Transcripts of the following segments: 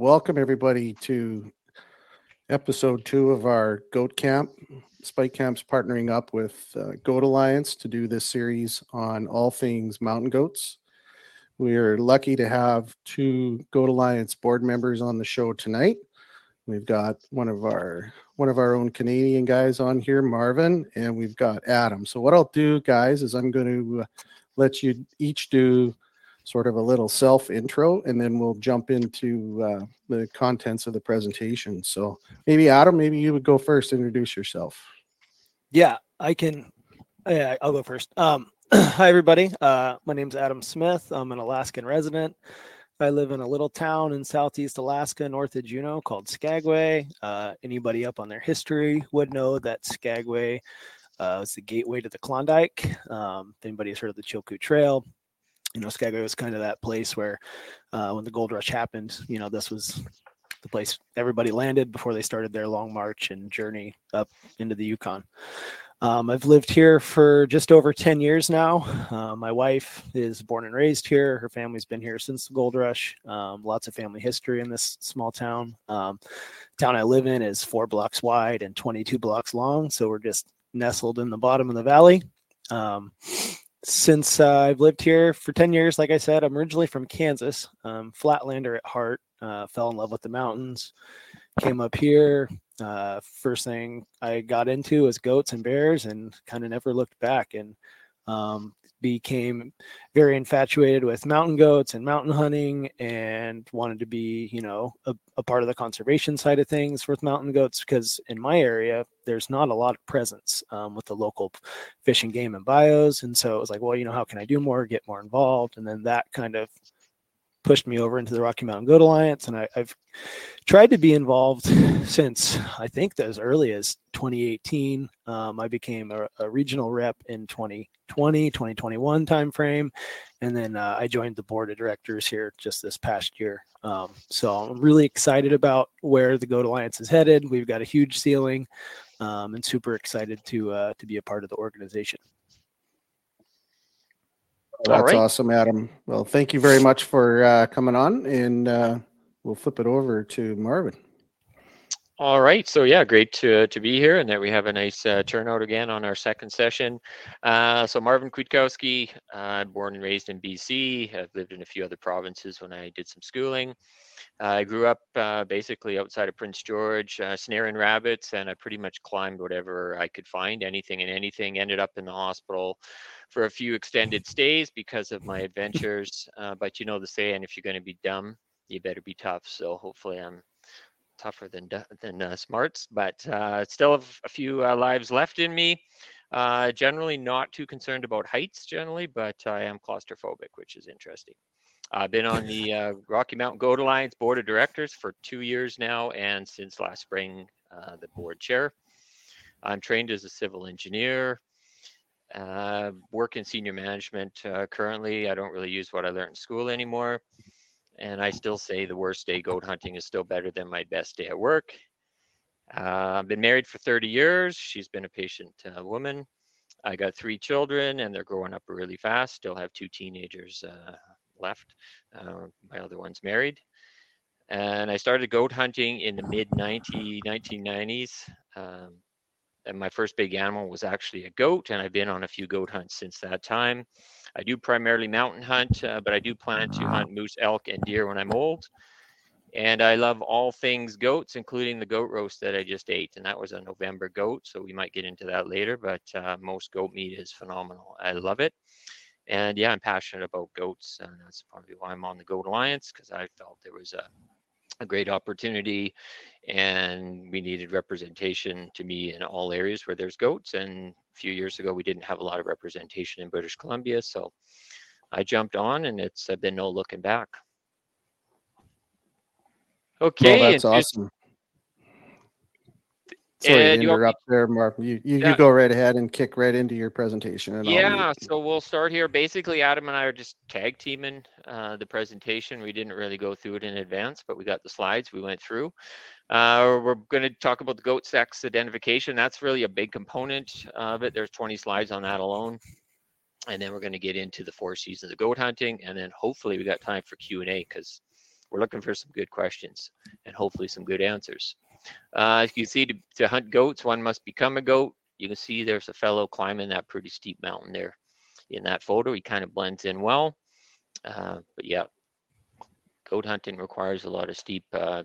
welcome everybody to episode two of our Goat Camp. Spike Camp's partnering up with uh, Goat Alliance to do this series on all things mountain goats. We are lucky to have two Goat Alliance board members on the show tonight. We've got one of our one of our own Canadian guys on here, Marvin, and we've got Adam. So what I'll do, guys, is I'm going to uh, let you each do sort of a little self intro, and then we'll jump into uh, the contents of the presentation. So maybe Adam, maybe you would go first, introduce yourself. Yeah, I can. Yeah, I'll go first. Um, hi, everybody. Uh, my name's Adam Smith. I'm an Alaskan resident. I live in a little town in southeast Alaska, north of Juneau, called Skagway. Uh, anybody up on their history would know that Skagway uh, the gateway to the Klondike. Um, if anybody has heard of the Chilkoot Trail, you know, Skagway was kind of that place where uh, when the gold rush happened, you know, this was the place everybody landed before they started their long march and journey up into the Yukon. Um, I've lived here for just over 10 years now. Uh, my wife is born and raised here. Her family's been here since the gold rush. Um, lots of family history in this small town. Um, town I live in is four blocks wide and 22 blocks long. So we're just nestled in the bottom of the valley. Since uh, I've lived here for 10 years, like I said, I'm originally from Kansas, um, flatlander at heart, uh, fell in love with the mountains, came up here. Uh, first thing I got into was goats and bears and kind of never looked back. And um, became very infatuated with mountain goats and mountain hunting and wanted to be you know a, a, part of the conservation side of things with mountain goats because in my area there's not a lot of presence um, with the local fish and game and bios. And so it was like well you know how can i do more get more involved? And then that kind of pushed me over into the Rocky Mountain Goat Alliance, and I, have tried to be involved since I think as early as 2018. Um, I became a, a, regional rep in 2020, 2021 timeframe, and then uh, I joined the board of directors here just this past year. Um, so I'm really excited about where the Goat Alliance is headed. We've got a huge ceiling, um, and super excited to uh, to be a part of the organization. That's right. awesome, Adam. Well, thank you very much for uh, coming on, and uh, we'll flip it over to Marvin. All right. So yeah, great to to be here, and that we have a nice uh, turnout again on our second session. Uh, so Marvin Kwiatkowski, uh, born and raised in BC. I've lived in a few other provinces when I did some schooling. I grew up uh, basically outside of Prince George, uh, snaring rabbits, and I pretty much climbed whatever I could find, anything and anything. Ended up in the hospital for a few extended stays because of my adventures. Uh, but you know the saying, if you're going to be dumb, you better be tough. So hopefully I'm tougher than than uh, smarts, but uh, still have a few uh, lives left in me. Generally not too concerned about heights generally, but I am claustrophobic, which is interesting. I've been on the uh, Rocky Mountain Goat Alliance board of directors for two years now, and since last spring, the board chair. I'm trained as a civil engineer, uh, work in senior management uh, currently. I don't really use what I learned in school anymore. And I still say the worst day goat hunting is still better than my best day at work. Uh, I've been married for 30 years. She's been a patient uh, woman. I got three children and they're growing up really fast. Still have two teenagers uh, left. Uh, my other one's married. And I started goat hunting in the mid 1990s. Um, and my first big animal was actually a goat, and I've been on a few goat hunts since that time. I do primarily mountain hunt, uh, but I do plan to hunt moose, elk, and deer when I'm old. And I love all things goats, including the goat roast that I just ate. And that was a November goat, so we might get into that later. But uh, most goat meat is phenomenal. I love it. And yeah, I'm passionate about goats. And that's probably why I'm on the Goat Alliance, because I felt there was a a great opportunity and we needed representation to me in all areas where there's goats and a few years ago we didn't have a lot of representation in british columbia so i jumped on and it's been no looking back okay well, that's awesome Sorry and to interrupt there, Mark. You you, yeah. you go right ahead and kick right into your presentation. yeah, so we'll start here. Basically, Adam and I are just tag teaming uh, the presentation. We didn't really go through it in advance, but we got the slides we went through. Uh, we're going to talk about the goat sex identification. That's really a big component of it. There's 20 slides on that alone. And then we're going to get into the four seasons of goat hunting. And then hopefully we got time for Q&A because we're looking for some good questions and hopefully some good answers. Uh, as you see, to, to hunt goats, one must become a goat. You can see there's a fellow climbing that pretty steep mountain there in that photo. He kind of blends in well. Uh, but yeah, goat hunting requires a lot of steep, uh,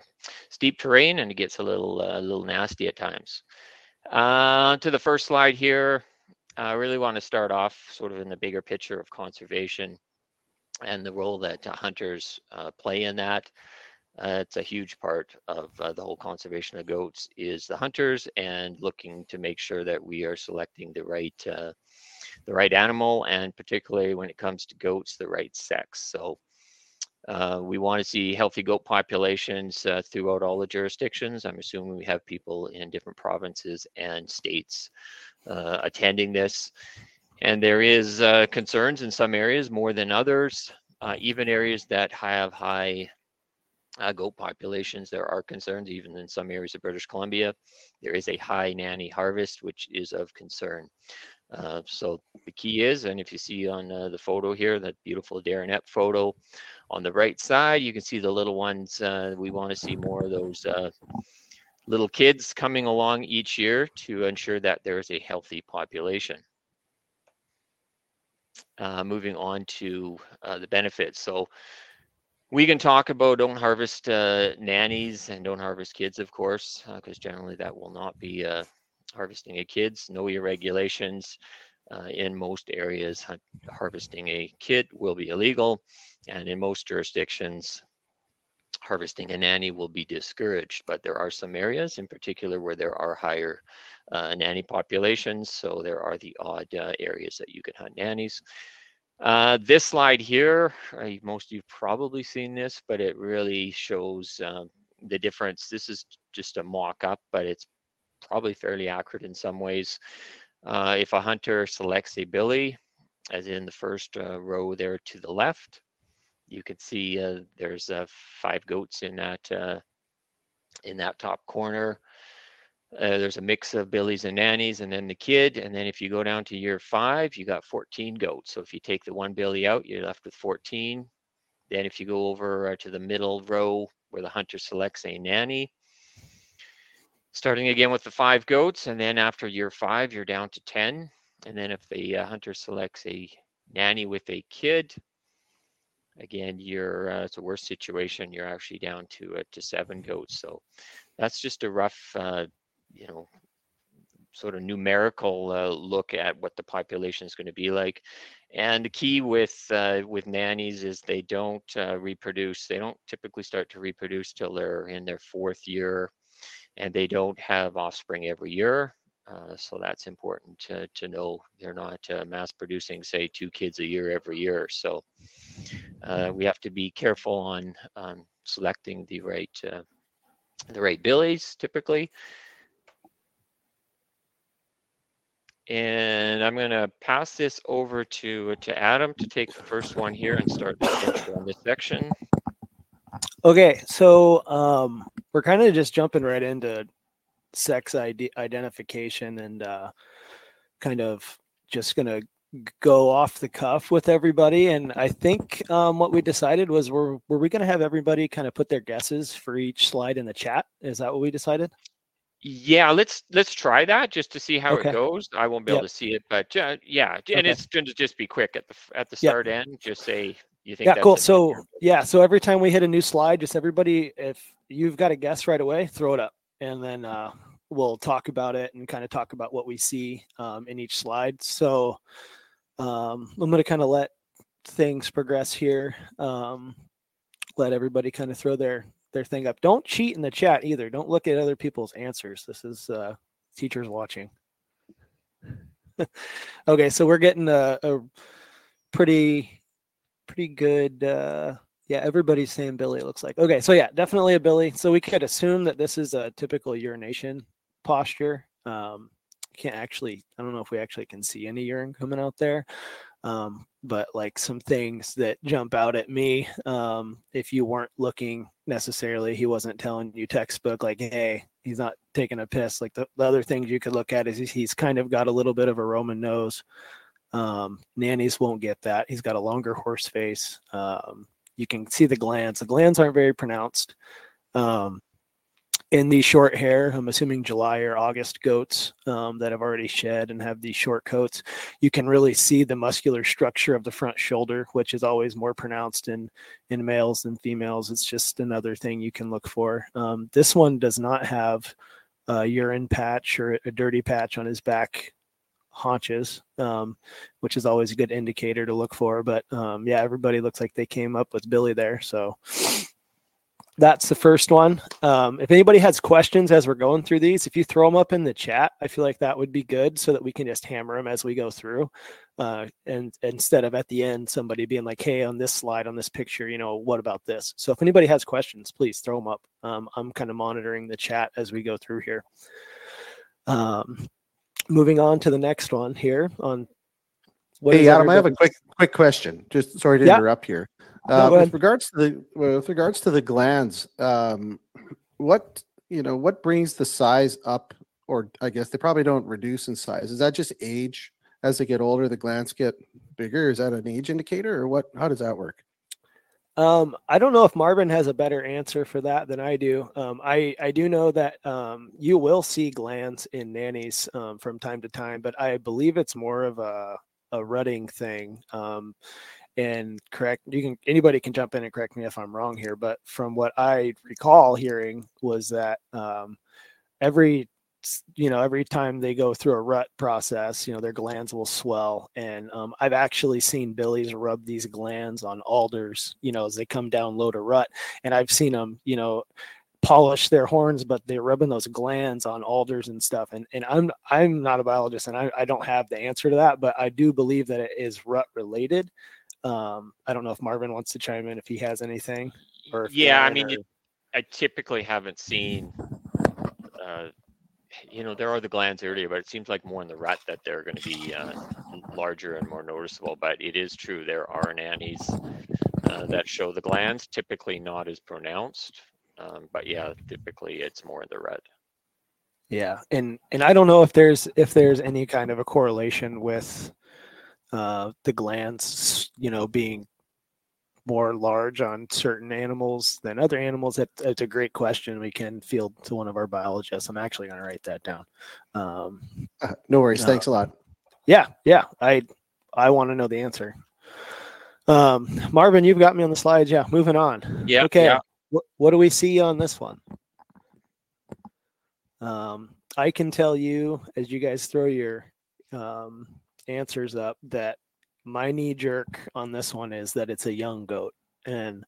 steep terrain, and it gets a little, uh, little nasty at times. Uh, to the first slide here, I really want to start off sort of in the bigger picture of conservation and the role that hunters uh, play in that. Uh, it's a huge part of uh, the whole conservation of goats is the hunters and looking to make sure that we are selecting the right uh, the right animal and particularly when it comes to goats the right sex. So uh, we want to see healthy goat populations uh, throughout all the jurisdictions. I'm assuming we have people in different provinces and states uh, attending this. And there is concerns in some areas more than others even areas that have high uh, goat populations, there are concerns even in some areas of British Columbia. There is a high nanny harvest, which is of concern. Uh, so the key is, and if you see on uh, the photo here, that beautiful Daronette photo, on the right side, you can see the little ones. Uh, we want to see more of those uh, little kids coming along each year to ensure that there is a healthy population. Uh, moving on to the benefits. So we can talk about don't harvest uh, nannies and don't harvest kids, of course, because uh, generally that will not be uh, harvesting a kids. No regulations. Uh, in most areas, harvesting a kid will be illegal, and in most jurisdictions, harvesting a nanny will be discouraged. But there are some areas, in particular, where there are higher uh, nanny populations. So there are the odd uh, areas that you can hunt nannies. Uh, this slide here, uh, most of you've probably seen this, but it really shows um, the difference. This is just a mock-up, but it's probably fairly accurate in some ways. Uh, if a hunter selects a billy, as in the first uh, row there to the left, you can see uh, there's uh, five goats in that in that top corner. Uh, there's a mix of billies and nannies and then the kid. And then if you go down to year five, you got 14 goats. So if you take the one billy out, you're left with 14. Then if you go over uh, to the middle row where the hunter selects a nanny, starting again with the five goats. And then after year five, you're down to 10. And then if the uh, hunter selects a nanny with a kid, again, you're uh, it's a worse situation. You're actually down to uh, to seven goats. So that's just a rough you know, sort of numerical uh, look at what the population is going to be like. And the key with uh, with nannies is they don't uh, reproduce. They don't typically start to reproduce till they're in their fourth year, and they don't have offspring every year. Uh, so that's important to, to know. They're not uh, mass producing, say, two kids a year every year. So uh, we have to be careful on, on selecting the right the right billies typically And I'm going to pass this over to to Adam to take the first one here and start on this section. Okay, so um, we're kind of just jumping right into sex ID identification and uh, kind of just going to go off the cuff with everybody. And I think um, what we decided was were were we going to have everybody kind of put their guesses for each slide in the chat? Is that what we decided? Yeah, let's let's try that just to see how okay. it goes. I won't be yep. able to see it, but uh, yeah, and okay. it's going to just be quick at the at the start yep. end. Just say you think. Yeah, cool. So yeah, so every time we hit a new slide, just everybody, if you've got a guess right away, throw it up, and then uh, we'll talk about it and kind of talk about what we see um, in each slide. So um, I'm going to kind of let things progress here. Um, let everybody kind of throw their their thing up. Don't cheat in the chat either. Don't look at other people's answers. This is uh, teachers watching. okay, so we're getting a, a pretty pretty good uh yeah everybody's saying billy looks like okay so yeah definitely a billy so we could assume that this is a typical urination posture um can't actually i don't know if we actually can see any urine coming out there um, but like some things that jump out at me um, if you weren't looking necessarily he wasn't telling you textbook like hey he's not taking a piss like the, the other things you could look at is he's kind of got a little bit of a roman nose um, nannies won't get that he's got a longer horse face um, you can see the glands. The glands aren't very pronounced. Um, in the short hair, I'm assuming July or August goats um, that have already shed and have these short coats, you can really see the muscular structure of the front shoulder, which is always more pronounced in in males than females. It's just another thing you can look for. Um, this one does not have a urine patch or a dirty patch on his back haunches, um, which is always a good indicator to look for. But um, yeah, everybody looks like they came up with Billy there. So that's the first one. Um, if anybody has questions as we're going through these, if you throw them up in the chat, I feel like that would be good so that we can just hammer them as we go through. Uh, and instead of at the end, somebody being like, hey, on this slide, on this picture, you know, what about this? So if anybody has questions, please throw them up. Um, I'm kind of monitoring the chat as we go through here. Um, moving on to the next one here on. hey, Adam, I have a quick quick question. Just sorry to yeah. interrupt here. Uh, no, with regards to the with regards to the glands, um, what you know, what brings the size up, or I guess they probably don't reduce in size. Is that just age? As they get older, the glands get bigger. Is that an age indicator, or what? How does that work? Um, I don't know if Marvin has a better answer for that than I do. Um, I I do know that um, you will see glands in nannies um, from time to time, but I believe it's more of a a rutting thing. And correct you can anybody can jump in and correct me if i'm wrong here but from what i recall hearing was that um, every you know every time they go through a rut process you know their glands will swell and um, i've actually seen billies rub these glands on alders you know as they come down low to rut and i've seen them you know polish their horns but they're rubbing those glands on alders and stuff and, and i'm i'm not a biologist and I, I don't have the answer to that but i do believe that it is rut related um, I don't know if Marvin wants to chime in if he has anything. Or yeah, I mean, or... I typically haven't seen. Uh, you know, there are the glands earlier, but it seems like more in the rut that they're going to be uh, larger and more noticeable. But it is true there are nannies uh, that show the glands, typically not as pronounced. Um, but yeah, typically it's more in the red. Yeah, and and I don't know if there's if there's any kind of a correlation with uh, the glands, you know, being more large on certain animals than other animals? That, that's a great question. We can field to one of our biologists. I'm actually going to write that down. Um, uh, no worries. Uh, Thanks a lot. Yeah, yeah. I I want to know the answer. Um, Marvin, you've got me on the slides. Yeah, moving on. Yeah. Okay. Yeah. What, what do we see on this one? Um, I can tell you as you guys throw your um, answers up that my knee jerk on this one is that it's a young goat. And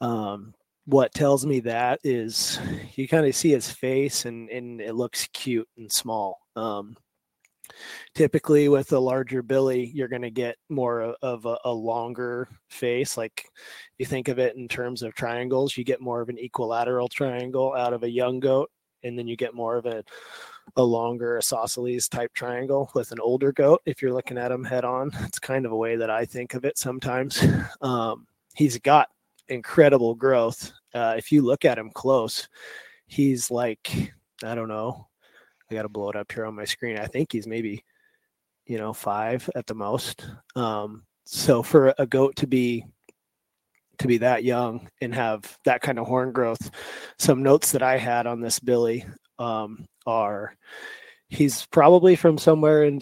um, what tells me that is you kind of see his face and, and it looks cute and small. Um, typically with a larger billy you're going to get more of a, a, longer face like you think of it in terms of triangles you get more of an equilateral triangle out of a young goat and then you get more of a a longer isosceles type triangle with an older goat if you're looking at him head on it's kind of a way that i think of it sometimes. Um, he's got incredible growth uh, if you look at him close he's like i don't know i gotta blow it up here on my screen i think he's maybe you know five at the most. Um, so for a goat to be to be that young and have that kind of horn growth some notes that i had on this billy um, are he's probably from somewhere in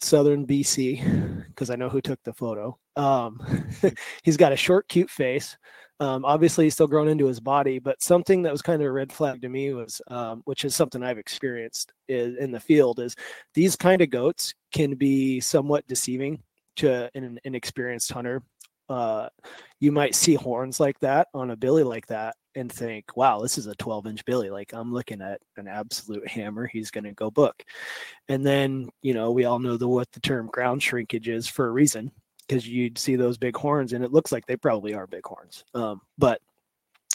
southern BC because I know who took the photo. Um, he's got a short, cute face. Um, obviously, he's still grown into his body, but something that was kind of a red flag to me was, um, which is something I've experienced is, in the field, is these kind of goats can be somewhat deceiving to an inexperienced hunter. Uh, you might see horns like that on a billy like that, and think, wow, this is a 12 inch Billy. Like I'm looking at an absolute hammer. He's going to go book. And then, you know, we all know the, what the term ground shrinkage is for a reason because you'd see those big horns and it looks like they probably are big horns. Um, but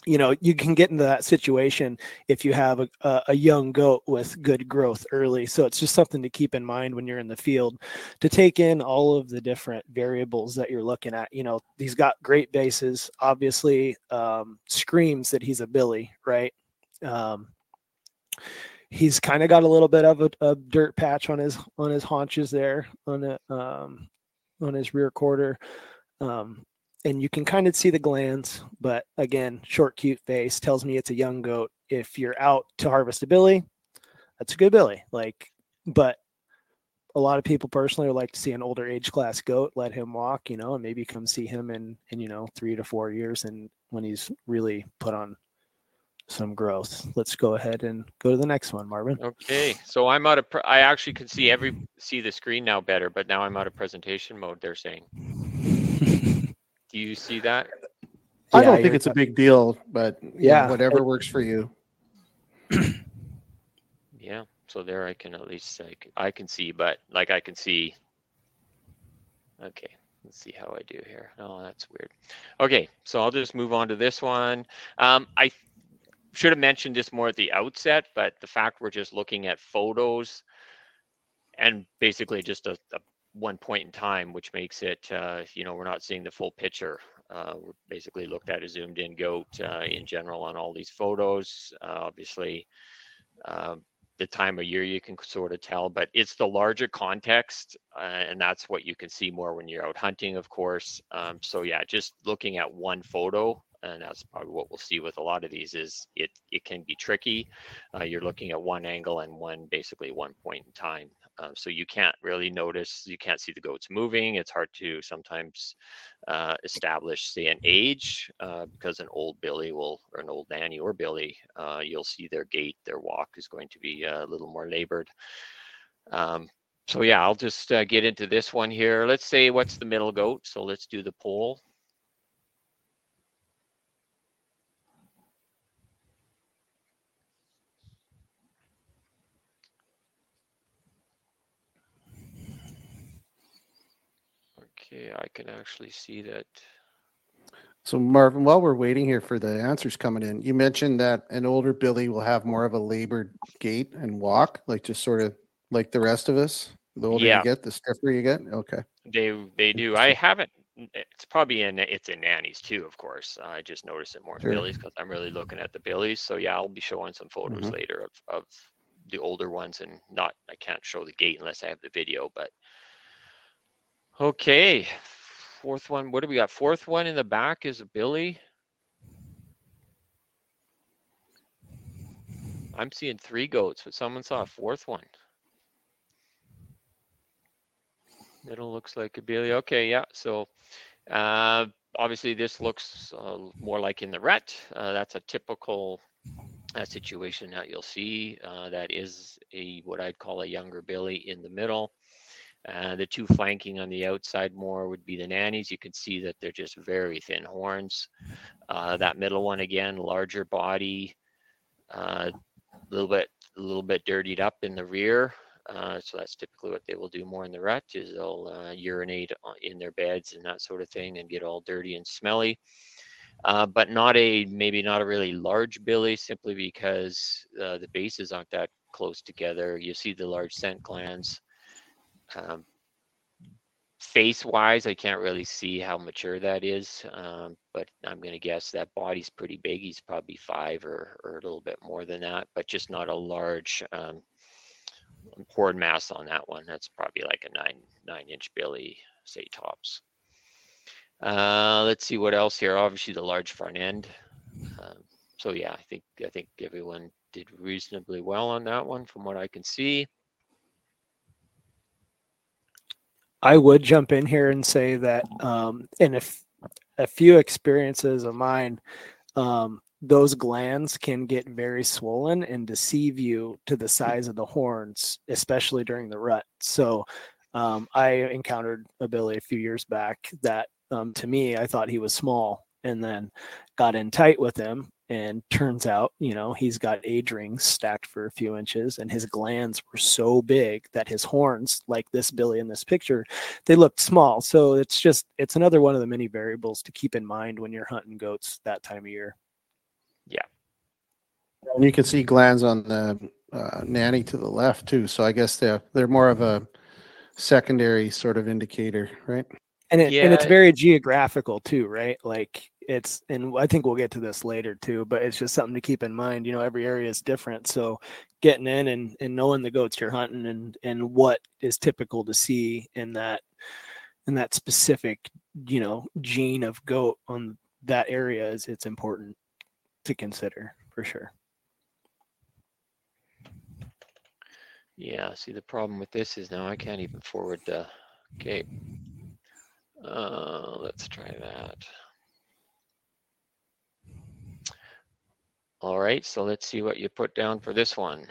you know you can get into that situation if you have a, a, young goat with good growth early. So it's just something to keep in mind when you're in the field to take in all of the different variables that you're looking at. You know he's got great bases obviously um, screams that he's a billy right? Um, he's kind of got a little bit of a, a, dirt patch on his on his haunches there on it um, on his rear quarter. Um, and you can kind of see the glands, but again, short, cute face tells me it's a young goat. If you're out to harvest a billy, that's a good billy. Like, but a lot of people personally would like to see an older age class goat, let him walk, you know, and maybe come see him in in you know three to four years, and when he's really put on some growth. Let's go ahead and go to the next one, Marvin. Okay, so I'm out of. Pre- I actually can see every see the screen now better, but now I'm out of presentation mode. They're saying. Do you see that? I don't think you're- it's a big deal, but yeah, Yeah. whatever works for you. Yeah. So there, I can at least like I can see, but like I can see. Okay, let's see how I do here. Oh, that's weird. Okay, so I'll just move on to this one. Um, I should have mentioned this more at the outset, but the fact we're just looking at photos and basically just a, a one point in time, which makes it, uh, you know, we're not seeing the full picture. Uh, we're basically looked at a zoomed in goat uh, in general on all these photos. Uh, obviously, um, the time of year you can sort of tell, but it's the larger context, uh, and that's what you can see more when you're out hunting, of course. Um, so yeah, just looking at one photo, and that's probably what we'll see with a lot of these is it it can be tricky. Uh, you're looking at one angle and one basically one point in time, uh, so you can't really notice, you can't see the goats moving. It's hard to sometimes uh, establish, say, an age uh, because an old billy will, or an old nanny or billy, uh, you'll see their gait, their walk is going to be uh, a little more labored. Um, so yeah, I'll just get into this one here. Let's say what's the middle goat. So let's do the poll. Okay, I can actually see that. So Marvin, while we're waiting here for the answers coming in, you mentioned that an older Billy will have more of a labored gait and walk, like just sort of like the rest of us. The older Yeah. you get, the stiffer you get. Okay. They they do. I haven't. It's probably in it's in nannies too, of course. I just noticed it more in Sure. billies because I'm really looking at the billies. So yeah, I'll be showing some photos Mhm. later of of the older ones, and not I can't show the gait unless I have the video. But okay, fourth one. What do we got? Fourth one in the back is a billy. I'm seeing three goats, but someone saw a fourth one. Middle looks like a billy. Okay, yeah. So uh, obviously this looks uh, more like in the rut. Uh, that's a typical uh, situation that you'll see. Uh, that is a what I'd call a younger billy in the middle. Uh, the two flanking on the outside more would be the nannies. You can see that they're just very thin horns. Uh, that middle one again, larger body, a little bit, a little bit dirtied up in the rear. Uh, so that's typically what they will do more in the rut is they'll uh, urinate in their beds and that sort of thing and get all dirty and smelly. Uh, but not a maybe not a really large billy simply because uh, the bases aren't that close together. You see the large scent glands. Um, face wise, I can't really see how mature that is, um, but I'm going to guess that body's pretty big. He's probably five or, or a little bit more than that, but just not a large um, mass on that one. That's probably like a nine nine inch billy, say tops. Uh, let's see what else here. Obviously, the large front end. Um, so yeah, I think I think everyone did reasonably well on that one, from what I can see. I would jump in here and say that, um, in a, f- a few experiences of mine, um, those glands can get very swollen and deceive you to the size of the horns, especially during the rut. So, um, I encountered a billy a few years back that, um, to me, I thought he was small, and then got in tight with him, and turns out, you know, he's got age rings stacked for a few inches, and his glands were so big that his horns, like this billy in this picture, they looked small. So it's just it's another one of the many variables to keep in mind when you're hunting goats that time of year. Yeah. And you can see glands on the uh, nanny to the left too. So I guess they're they're more of a secondary sort of indicator, right? And it, and it's very geographical too, right? Like it's and I think we'll get to this later too, but it's just something to keep in mind. You know, every area is different. So getting in and, and knowing the goats you're hunting and and what is typical to see in that in that specific you know gene of goat on that area is it's important to consider for sure. Yeah, see the problem with this is now I can't even forward the, okay. Uh, let's try that. All right, so let's see what you put down for this one.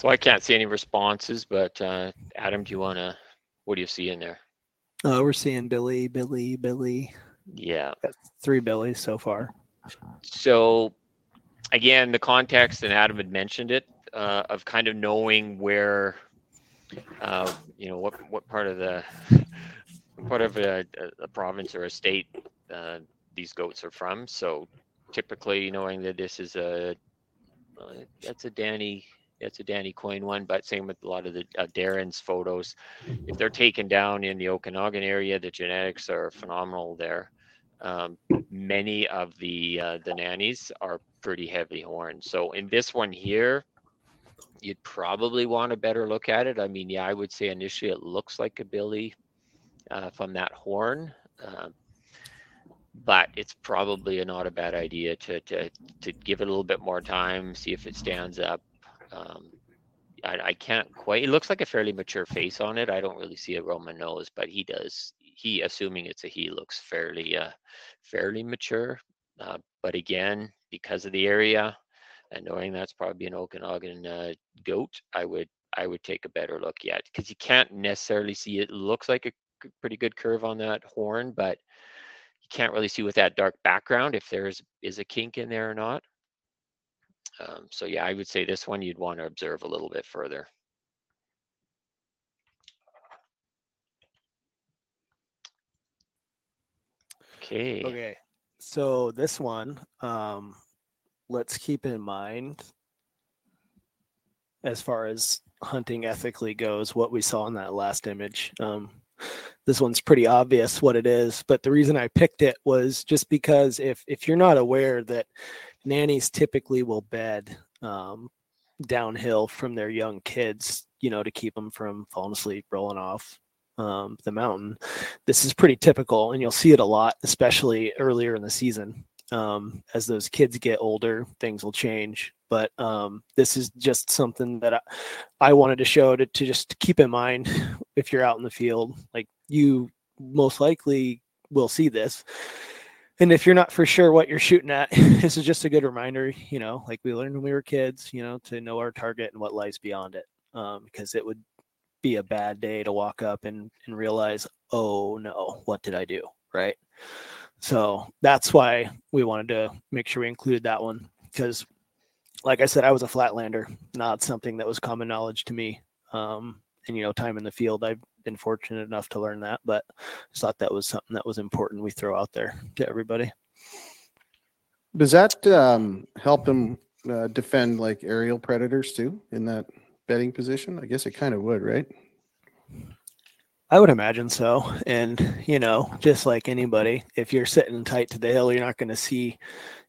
So I can't see any responses, but uh, Adam, do you want to, what do you see in there? Uh, we're seeing Billy, Billy, Billy. Yeah. Three Billies so far. So again, the context, and Adam had mentioned it, uh, of kind of knowing where, uh, you know, what what part of the part of a, a province or a state uh, these goats are from. So typically, knowing that this is a uh, that's a Danny that's a Danny Coyne one, but same with a lot of the uh, Darren's photos. If they're taken down in the Okanagan area, the genetics are phenomenal there. Um, many of the uh, the nannies are pretty heavy horn. So in this one here, you'd probably want a better look at it. I mean, yeah, I would say initially it looks like a Billy uh, from that horn. Uh, but it's probably not a bad idea to, to to give it a little bit more time, see if it stands up, um, I, I, can't quite. It looks like a fairly mature face on it. I don't really see a Roman nose, but he does. He, assuming it's a he, looks fairly, uh, fairly mature. Uh, but again, because of the area, and knowing that's probably an Okanagan uh, goat, I would, I would take a better look yet because you can't necessarily see. It looks like a pretty good curve on that horn, but you can't really see with that dark background if there's is a kink in there or not. Um, so yeah, I would say this one you'd want to observe a little bit further. Okay. Okay. So this one, um, let's keep in mind as far as hunting ethically goes, what we saw in that last image. Um, this one's pretty obvious what it is, but the reason I picked it was just because if if you're not aware that nannies typically will bed um, downhill from their young kids, you know, to keep them from falling asleep, rolling off um, the mountain. This is pretty typical, and you'll see it a lot, especially earlier in the season. Um, as those kids get older, things will change. But um, this is just something that I, I wanted to show to, to just keep in mind if you're out in the field. Like you most likely will see this and if you're not for sure what you're shooting at, this is just a good reminder, you know, like we learned when we were kids, you know, to know our target and what lies beyond it. Um, because it would be a bad day to walk up and, and realize, oh no, what did I do? Right. So that's why we wanted to make sure we included that one. Because like I said, I was a flatlander, not something that was common knowledge to me. Um, and you know, time in the field, I've been fortunate enough to learn that, but just thought that was something that was important we throw out there to everybody. Does that um, help him uh, defend like aerial predators too in that bedding position? I guess it kind of would, right? I would imagine so. And, you know, just like anybody, if you're sitting tight to the hill, you're not going to see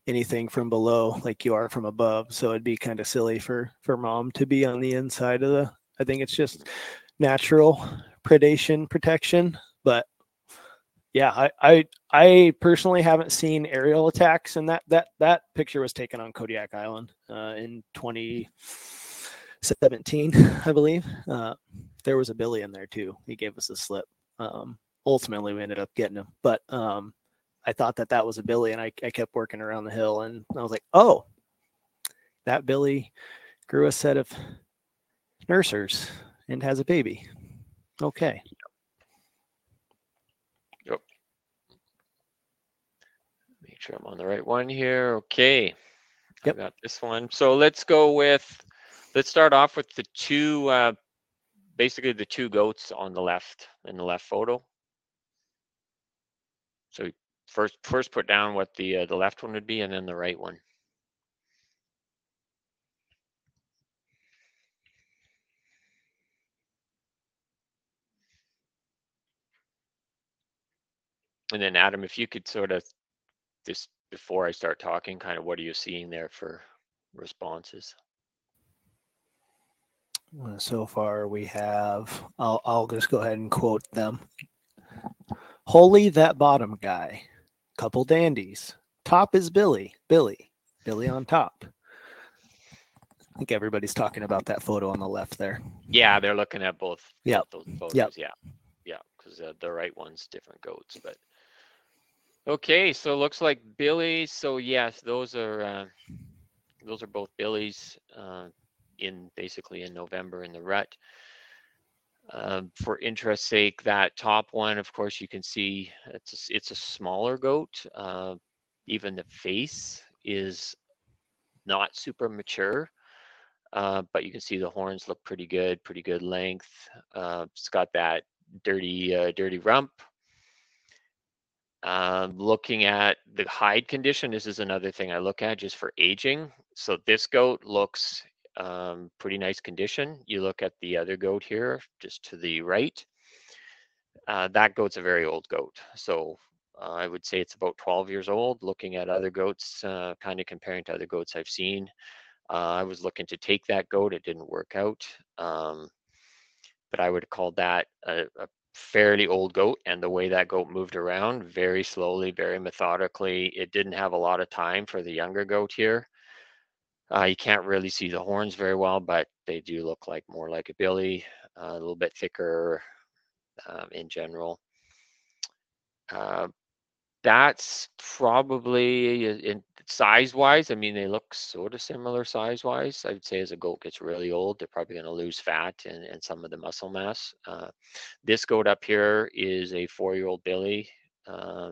anything from below like you are from above. So it'd be kind of silly for for mom to be on the inside of the I think it's just natural predation protection. But yeah, I, I I personally haven't seen aerial attacks, and that that that picture was taken on Kodiak Island uh, in 2017, I believe. Uh, there was a Billy in there too. He gave us a slip. Um, ultimately, we ended up getting him, but um, I thought that that was a Billy, and I, I kept working around the hill, and I was like, oh, that Billy grew a set of nursers and has a baby. Okay. Yep. Make sure I'm on the right one here. Okay. Yep. I got this one. So let's go with, let's start off with the two, uh, basically the two goats on the left in the left photo. So first, first put down what the uh, the left one would be, and then the right one. And then Adam, if you could sort of just before I start talking, kind of what are you seeing there for responses? Uh, So far, we have. I'll I'll just go ahead and quote them. Holy that bottom guy, couple dandies. Top is Billy. Billy. Billy on top. I think everybody's talking about that photo on the left there. Yeah, they're looking at both. Both Those photos. Yep. Yeah. Yeah. Because uh, the right one's different goats, but. Okay, so it looks like Billy. So yes, those are uh, those are both Billy's uh, in basically in November in the rut. Um, for interest sake, that top one, of course, you can see it's a, it's a smaller goat. Uh, even the face is not super mature, uh, but you can see the horns look pretty good, pretty good length. Uh, it's got that dirty, uh, dirty rump. Um, looking at the hide condition, this is another thing I look at just for aging. So this goat looks um, pretty nice condition. You look at the other goat here, just to the right. Uh, that goat's a very old goat. So uh, I would say it's about 12 years old. Looking at other goats, uh, kind of comparing to other goats I've seen. Uh, I was looking to take that goat. It didn't work out. Um, but I would call that a, a fairly old goat. And the way that goat moved around very slowly, very methodically, it didn't have a lot of time for the younger goat here. Uh, you can't really see the horns very well, but they do look like more like a billy, uh, a little bit thicker um, in general. Uh, that's probably in size wise. I mean, they look sort of similar size wise. I would say as a goat gets really old, they're probably going to lose fat and, and some of the muscle mass. Uh, this goat up here is a four year old Billy. Uh,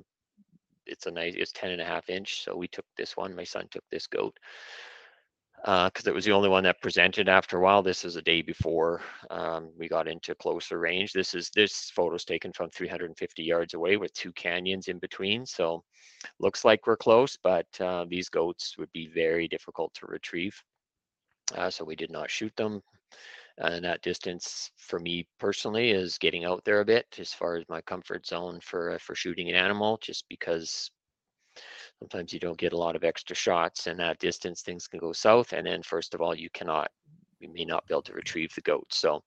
it's a nice, it's 10 and a half inch. So we took this one. My son took this goat because it was the only one that presented after a while. This is a day before um, we got into closer range. This is this photo's taken from 350 yards away with two canyons in between. So looks like we're close, but uh, these goats would be very difficult to retrieve. Uh, so we did not shoot them. And that distance for me personally is getting out there a bit as far as my comfort zone for uh, for shooting an animal, just because sometimes you don't get a lot of extra shots and that distance things can go south and then first of all you cannot you may not be able to retrieve the goats so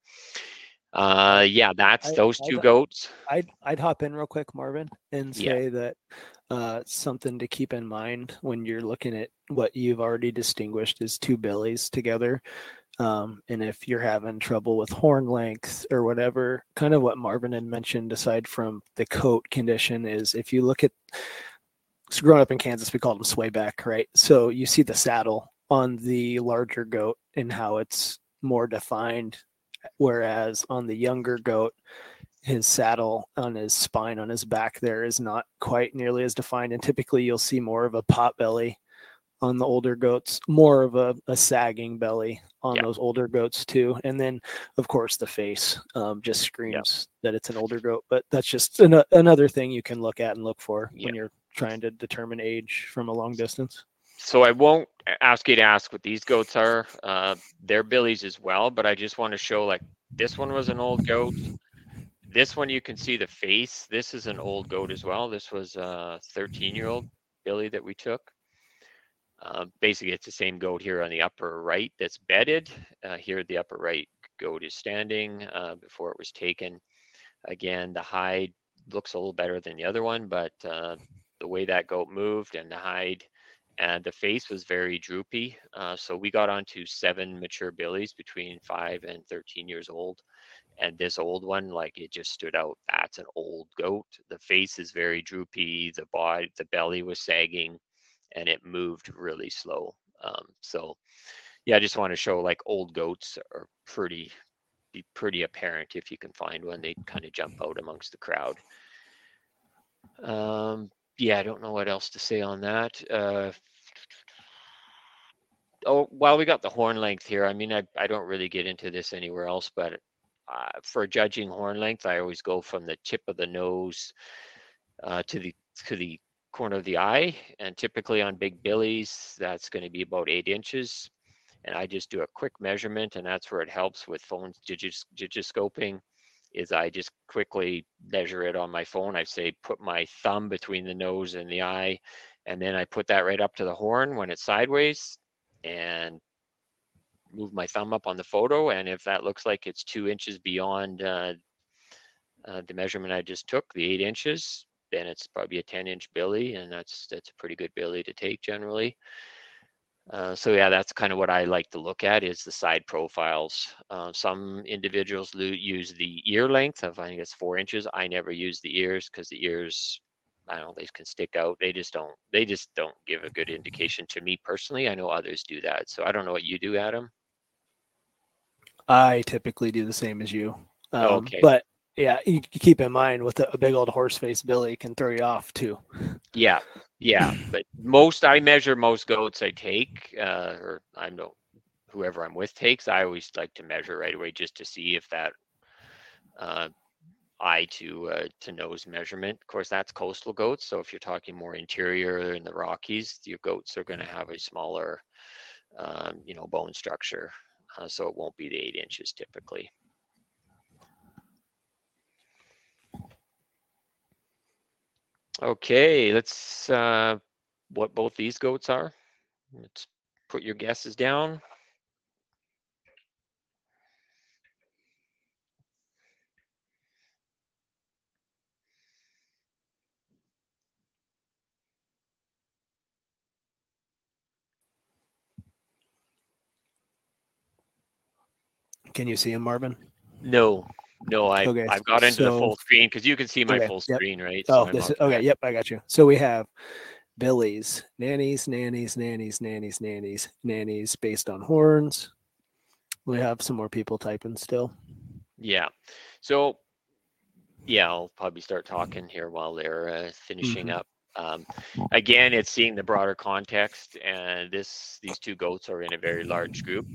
uh yeah that's I- those I two don't- goats I'd I'd hop in real quick, Marvin, and Yeah. say that uh, something to keep in mind when you're looking at what you've already distinguished as two billies together. Um, and if you're having trouble with horn length or whatever, kind of what Marvin had mentioned, aside from the coat condition, is if you look at so growing up in Kansas, we called them swayback, right? So you see the saddle on the larger goat and how it's more defined, whereas on the younger goat, his saddle on his spine on his back there is not quite nearly as defined and typically you'll see more of a pot belly on the older goats more of a, a sagging belly on Yeah. those older goats too and then of course the face um, just screams that it's an older goat but that's just an, another thing you can look at and look for Yeah. when you're trying to determine age from a long distance? So i won't ask you to ask what these goats are uh they're billies as well but i just want to show like this one was an old goat. This one you can see the face. This is an old goat as well. This was a 13 year old billy that we took. Uh, basically it's the same goat here on the upper right that's bedded. Uh, here the upper right goat is standing uh, before it was taken. Again the hide looks a little better than the other one but uh, the way that goat moved and the hide and the face was very droopy uh, so we got onto seven mature billies between five and 13 years old and this old one like it just stood out that's an old goat the face is very droopy the body the belly was sagging and it moved really slow um, so yeah i just want to show like old goats are pretty be pretty apparent if you can find one they kind of jump out amongst the crowd. Um, yeah i don't know what else to say on that uh, oh while we got the horn length here i mean i, I don't really get into this anywhere else but uh, for judging horn length, I always go from the tip of the nose uh, to the to the corner of the eye, and typically on big billies, that's going to be about eight inches. And I just do a quick measurement, and that's where it helps with phone digis, digiscoping. Is I just quickly measure it on my phone. I say put my thumb between the nose and the eye, and then I put that right up to the horn when it's sideways and move my thumb up on the photo. And if that looks like it's two inches beyond uh, uh, the measurement I just took, the eight inches, then it's probably a 10 inch billy and that's that's a pretty good billy to take generally. Uh, so yeah, that's kind of what I like to look at is the side profiles. Uh, some individuals use the ear length of I think it's four inches. I never use the ears because the ears, I don't know, they can stick out. They just don't. They just don't give a good indication to me personally. I know others do that. So I don't know what you do, Adam. I typically do the same as you. Um, okay. But yeah, you keep in mind with a, a big old horse face billy can throw you off too. Yeah, yeah. But most I measure most goats I take, uh, or I know whoever I'm with takes. I always like to measure right away just to see if that uh, eye to uh, to nose measurement. Of course, that's coastal goats. So if you're talking more interior in the Rockies, your goats are going to have a smaller, um, you know, bone structure. Uh, so it won't be the eight inches typically. Okay, let's uh, what both these goats are. Let's put your guesses down. Can you see him, Marvin? No, no, I Okay, I've got into the full screen because you can see my Okay, full yep. screen, right? Oh, I'm this is okay. Yep, I got you. So we have Billy's nannies, nannies, nannies, nannies, nannies, nannies based on horns. We have some more people typing still. Yeah. So, yeah, I'll probably start talking here while they're uh, finishing Mhm. up. Um, again, it's seeing the broader context, and this these two goats are in a very large group.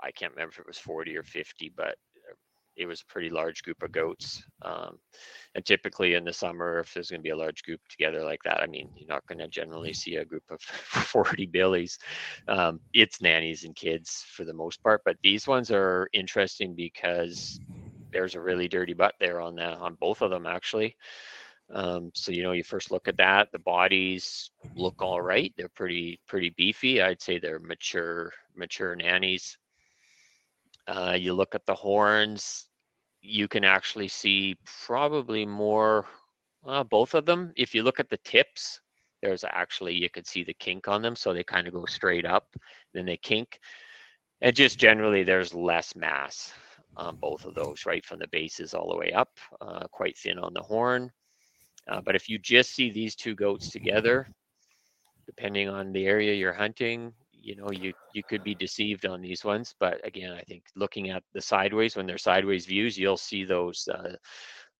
I can't remember if it was 40 or 50, but it was a pretty large group of goats. Um, and typically in the summer, if there's going to be a large group together like that, I mean, you're not going to generally see a group of 40 billies. Um, it's nannies and kids for the most part, but these ones are interesting because there's a really dirty butt there on the on both of them actually. Um, so you know, you first look at that. The bodies look all right. They're pretty pretty beefy. I'd say they're mature mature nannies. Uh, you look at the horns. You can actually see probably more. Uh, both of them. If you look at the tips, there's actually you could see the kink on them, so they kind of go straight up, then they kink. And just generally, there's less mass on both of those, right from the bases all the way up, uh, quite thin on the horn. Uh, but if you just see these two goats together, depending on the area you're hunting, you know, you you could be deceived on these ones. But again, I think looking at the sideways when they're sideways views, you'll see those uh,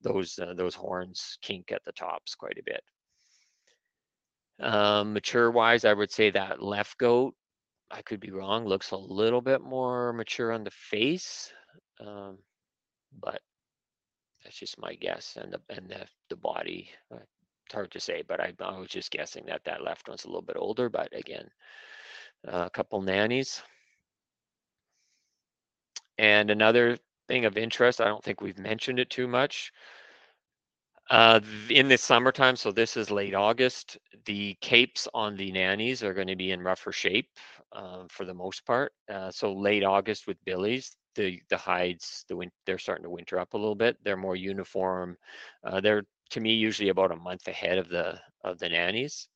those uh, those horns kink at the tops quite a bit. Um, mature wise, I would say that left goat, I could be wrong, looks a little bit more mature on the face, um, but that's just my guess. And the and the the body, uh, it's hard to say, but I, I was just guessing that that left one's a little bit older. But again, a couple nannies. And another thing of interest, I don't think we've mentioned it too much. Uh, in the summertime, so this is late August, the capes on the nannies are going to be in rougher shape um, for the most part. Uh, so late August with billies, the the hides, the win- they're starting to winter up a little bit. They're more uniform. Uh, they're to me usually about a month ahead of the of the nannies.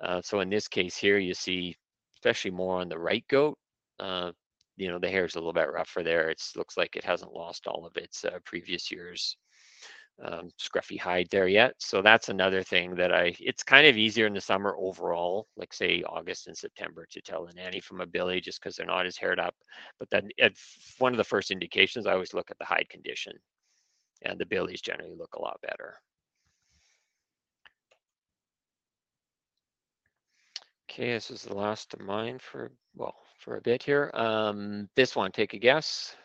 Uh, so in this case here, you see, especially more on the right goat, uh, you know, the hair's a little bit rougher there. It looks like it hasn't lost all of its uh, previous years um, scruffy hide there yet. So that's another thing that I, it's kind of easier in the summer overall, like say August and September to tell a nanny from a billy just because they're not as haired up. But then it's one of the first indications I always look at the hide condition and the billies generally look a lot better. Okay, this is the last of mine for, well, for a bit here. Um, this one, take a guess.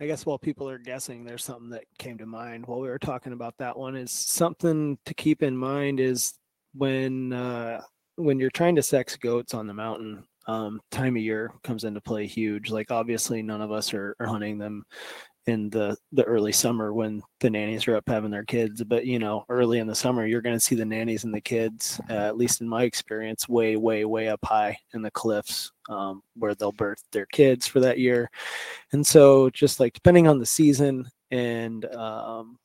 I guess while people are guessing, there's something that came to mind while we were talking about that one. Is something to keep in mind is when uh, when you're trying to sex goats on the mountain, um, time of year comes into play huge. Like obviously, none of us are, are hunting them in the the early summer when the nannies are up having their kids but you know early in the summer you're going to see the nannies and the kids uh, at least in my experience way way way up high in the cliffs um, where they'll birth their kids for that year. And so just like depending on the season and um,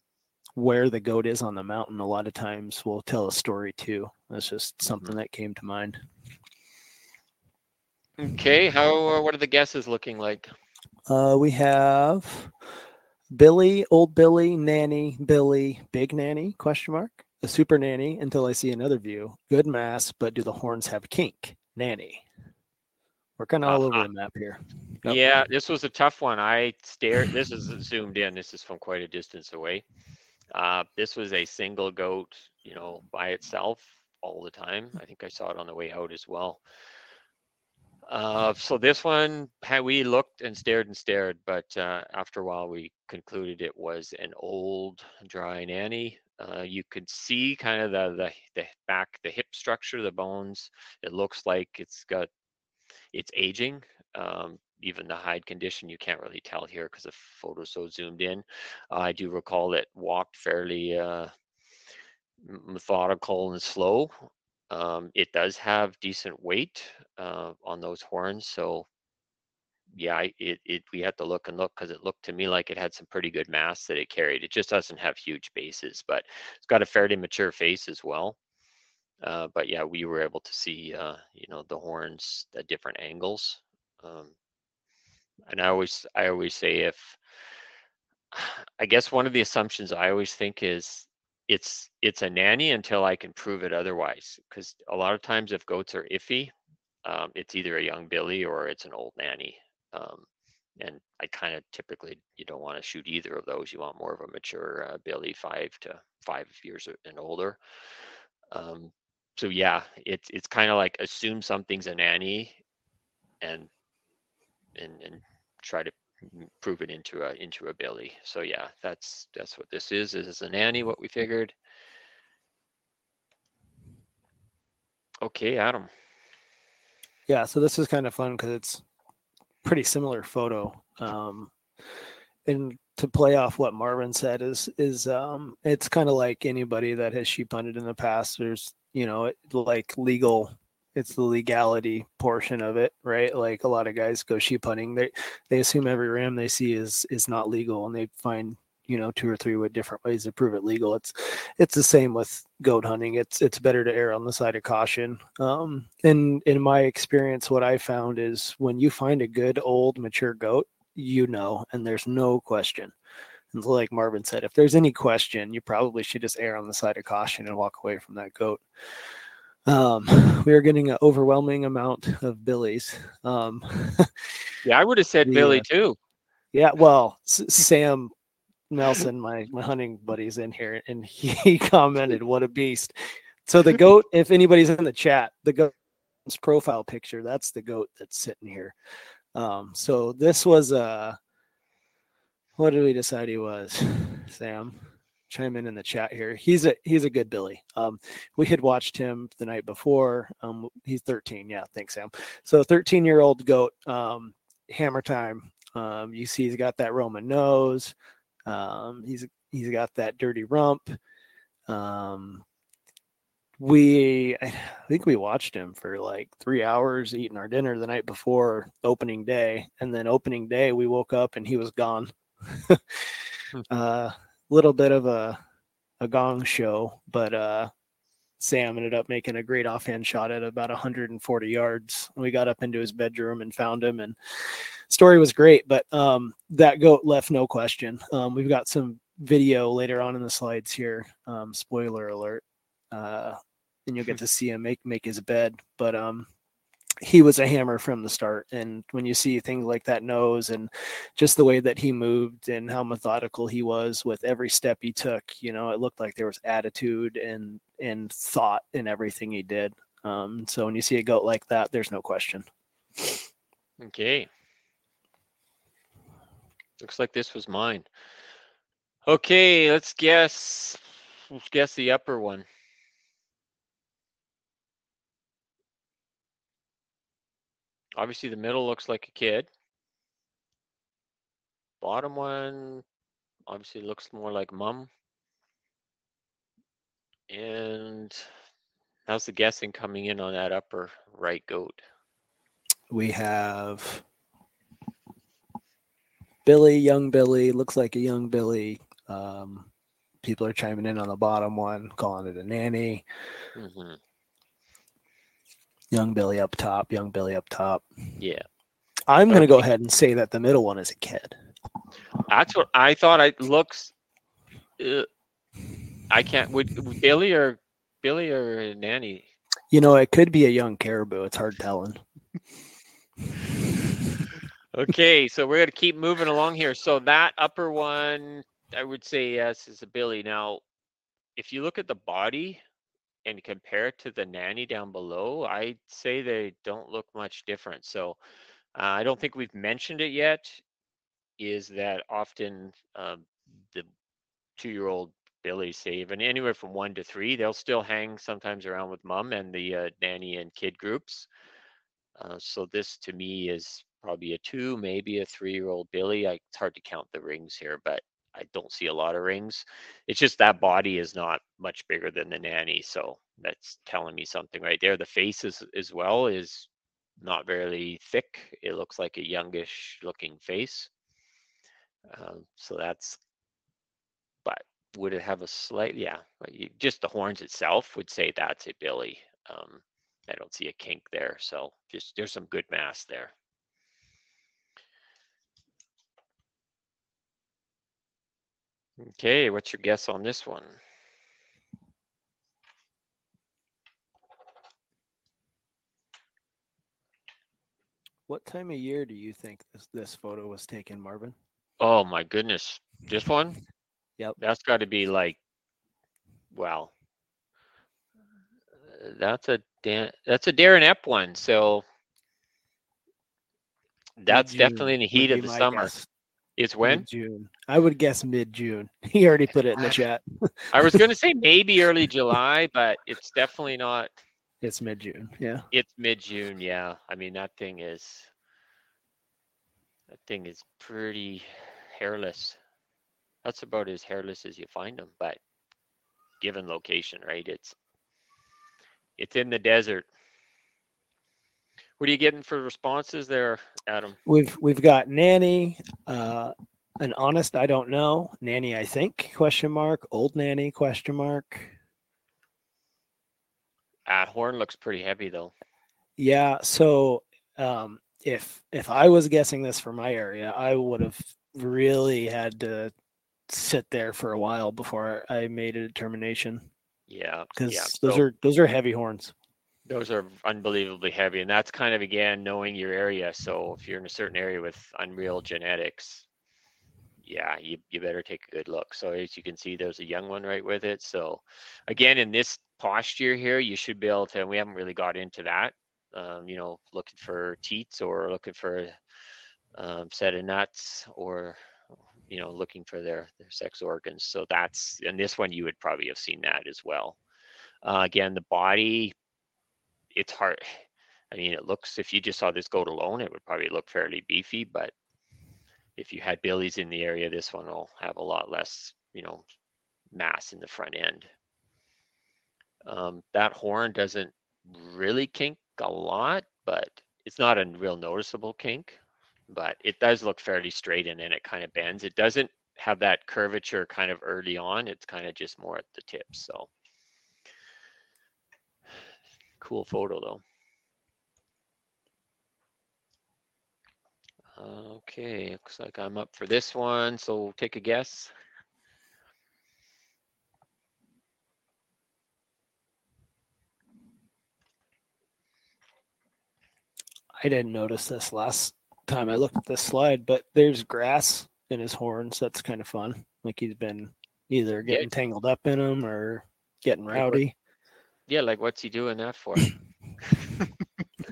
where the goat is on the mountain a lot of times will tell a story too. That's just something that came to mind. Okay, how uh, what are the guesses looking like? Uh, we have Billy, old Billy, nanny, Billy, big nanny, question mark, a super nanny until I see another view. Good mass, but do the horns have kink? Nanny. We're kind of all over Uh-huh. the map here. Yep. Yeah, this was a tough one. I stared. This is zoomed in. This is from quite a distance away. Uh, this was a single goat, you know, by itself all the time. I think I saw it on the way out as well. Uh, so this one, we looked and stared and stared, but uh, after a while we concluded it was an old dry nanny. Uh, you could see kind of the, the the back, the hip structure, the bones. It looks like it's got it's aging. Um, even the hide condition, you can't really tell here because the photo's so zoomed in. I do recall it walked fairly uh, methodical and slow. Um, it does have decent weight uh, on those horns, so yeah, it, it we had to look and look because it looked to me like it had some pretty good mass that it carried. It just doesn't have huge bases, but it's got a fairly mature face as well. Uh, but yeah, we were able to see, uh, you know, the horns at different angles. Um, and I always, I always say if, I guess one of the assumptions I always think is it's it's a nanny until I can prove it otherwise. Because a lot of times if goats are iffy, um, it's either a young billy or it's an old nanny. Um, and I kind of typically you don't want to shoot either of those. You want more of a mature uh, billy, five to five years and older. Um, so yeah, it's it's kind of like assume something's a nanny, and and and try to prove it into a into a billy. So yeah, that's that's what this is. This is a nanny. What we figured. Okay, Adam. Yeah, so this is kind of fun because it's pretty similar photo. Um, and to play off what Marvin said is is um, it's kind of like anybody that has sheep hunted in the past. There's you know like legal. It's the legality portion of it, right? Like a lot of guys go sheep hunting, they they assume every ram they see is is not legal, and they find you know two or three with different ways to prove it legal. It's it's the same with goat hunting. It's it's better to err on the side of caution. Um, in in my experience, what I found is when you find a good old mature goat, you know, and there's no question. And like Marvin said, if there's any question, you probably should just err on the side of caution and walk away from that goat. Um, we are getting an overwhelming amount of billies. Um, Yeah, I would have said The, Billy uh, too. yeah, well, S- Sam Nelson, my my hunting buddy's in here, and he commented, "What a beast!" So the goat, if anybody's in the chat, the goat's profile picture, that's the goat that's sitting here. Um, so this was a. What did we decide he was, Sam? Chime in in the chat here. He's a he's a good Billy. Um, we had watched him the night before. Um, he's 13. Yeah, thanks, Sam. So 13 year old goat. Um, hammer time. Um, you see he's got that Roman nose. Um, he's he's got that dirty rump. Um, we I think we watched him for like three hours eating our dinner the night before opening day, and then opening day we woke up and he was gone. uh, little bit of a a gong show, but uh, Sam ended up making a great offhand shot at about 140 yards. We got up into his bedroom and found him, and story was great. But um, that goat left no question. Um, we've got some video later on in the slides here. Um, spoiler alert, uh, and you'll get to see him make make his bed. But um, he was a hammer from the start. And when you see things like that nose and just the way that he moved and how methodical he was with every step he took, you know, it looked like there was attitude and and thought in everything he did. Um, so when you see a goat like that, there's no question. Okay. Looks like this was mine. Okay, let's guess. Let's guess the upper one. Obviously, the middle looks like a kid. bottom one obviously looks more like mum. And how's the guessing coming in on that upper right goat? We have Billy, young Billy, looks like a young Billy. Um, people are chiming in on the bottom one, calling it a nanny. hmm Young Billy up top, young Billy up top. Yeah, I'm going to go ahead and say that the middle one is a kid. that's what I thought. It looks. Uh, I can't. Would, would Billy or Billy or Nanny? You know, it could be a young caribou. It's hard telling. Okay, so we're gonna keep moving along here. So that upper one, I would say yes, is a Billy. Now, if you look at the body and compare it to the nanny down below, I'd say they don't look much different. So uh, I don't think we've mentioned it yet. Is that often um, the two-year-old Billies, say even anywhere from one to three, they'll still hang sometimes around with mom and the uh, nanny and kid groups. Uh, so this to me is probably a two, maybe a three-year-old Billy. I, it's hard to count the rings here, but I don't see a lot of rings. It's just that body is not much bigger than the nanny, so that's telling me something right there. The face is as well is not very thick. It looks like a youngish looking face. Um, so that's, but would it have a slight? Yeah, just the horns itself would say that's a Billy. Um, I don't see a kink there, so just there's some good mass there. Okay, what's your guess on this one? What time of year do you think this, this photo was taken, Marvin? Oh my goodness, this one? Yep. That's got to be like, well, that's a Dan, that's a Darren Epp one. So that's definitely in the heat of the summer. guess. It's when? Mid-June. I would guess mid-June. He already put it in the chat. I was going to say maybe early July, but it's definitely not. It's mid-June. Yeah. It's mid June. Yeah. I mean, that thing is, that thing is pretty hairless. That's about as hairless as you find them, but given location, right? It's, it's in the desert. What are you getting for responses there, Adam? We've we've got nanny, uh, an honest I don't know nanny I think question mark old nanny question mark. Ah, horn looks pretty heavy though. Yeah. So um, if if I was guessing this for my area, I would have really had to sit there for a while before I made a determination Yeah. because yeah. those so- are those are heavy horns. Those are unbelievably heavy, and that's kind of again knowing your area. So if you're in a certain area with unreal genetics, yeah, you, you better take a good look. So as you can see, there's a young one right with it. So again, in this posture here, you should be able to. We haven't really got into that. Um, you know, looking for teats or looking for um, set of nuts or you know looking for their their sex organs. So that's and this one you would probably have seen that as well. Uh, again, the body it's hard. I mean, it looks, if you just saw this goat alone, it would probably look fairly beefy, but if you had billies in the area, this one will have a lot less, you know, mass in the front end. Um, that horn doesn't really kink a lot, but it's not a real noticeable kink, but it does look fairly straight and then it kind of bends. It doesn't have that curvature kind of early on. It's kind of just more at the tips. So cool photo though. Okay, looks like I'm up for this one, so take a guess. I didn't notice this last time I looked at this slide, but there's grass in his horns. That's kind of fun. Like he's been either Yeah. getting tangled up in them or getting rowdy. Yeah, like what's he doing that for?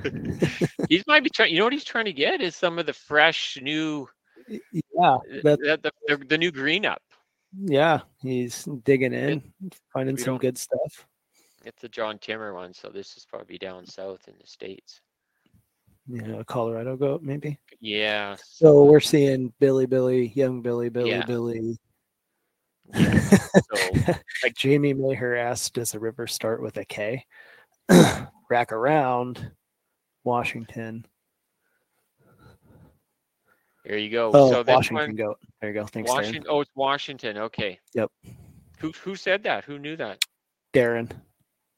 he's might be trying. You know what he's trying to get is some of the fresh new, Yeah, uh, that, the, the, the, new green up. yeah, he's digging in, finding some good stuff. It's the John Timmer one, so this is probably down south in the states. you know, a Colorado goat maybe. Yeah. So we're seeing Billy, Billy, young Billy, Billy, Yeah. Billy. So like Jamie Maher asked, does the river start with a K? Rack around Washington. there you go. Oh, so Washington one, goat. There you go. Thanks, Darren. Oh, it's Washington. Okay. Yep. Who who said that? Who knew that? Darren.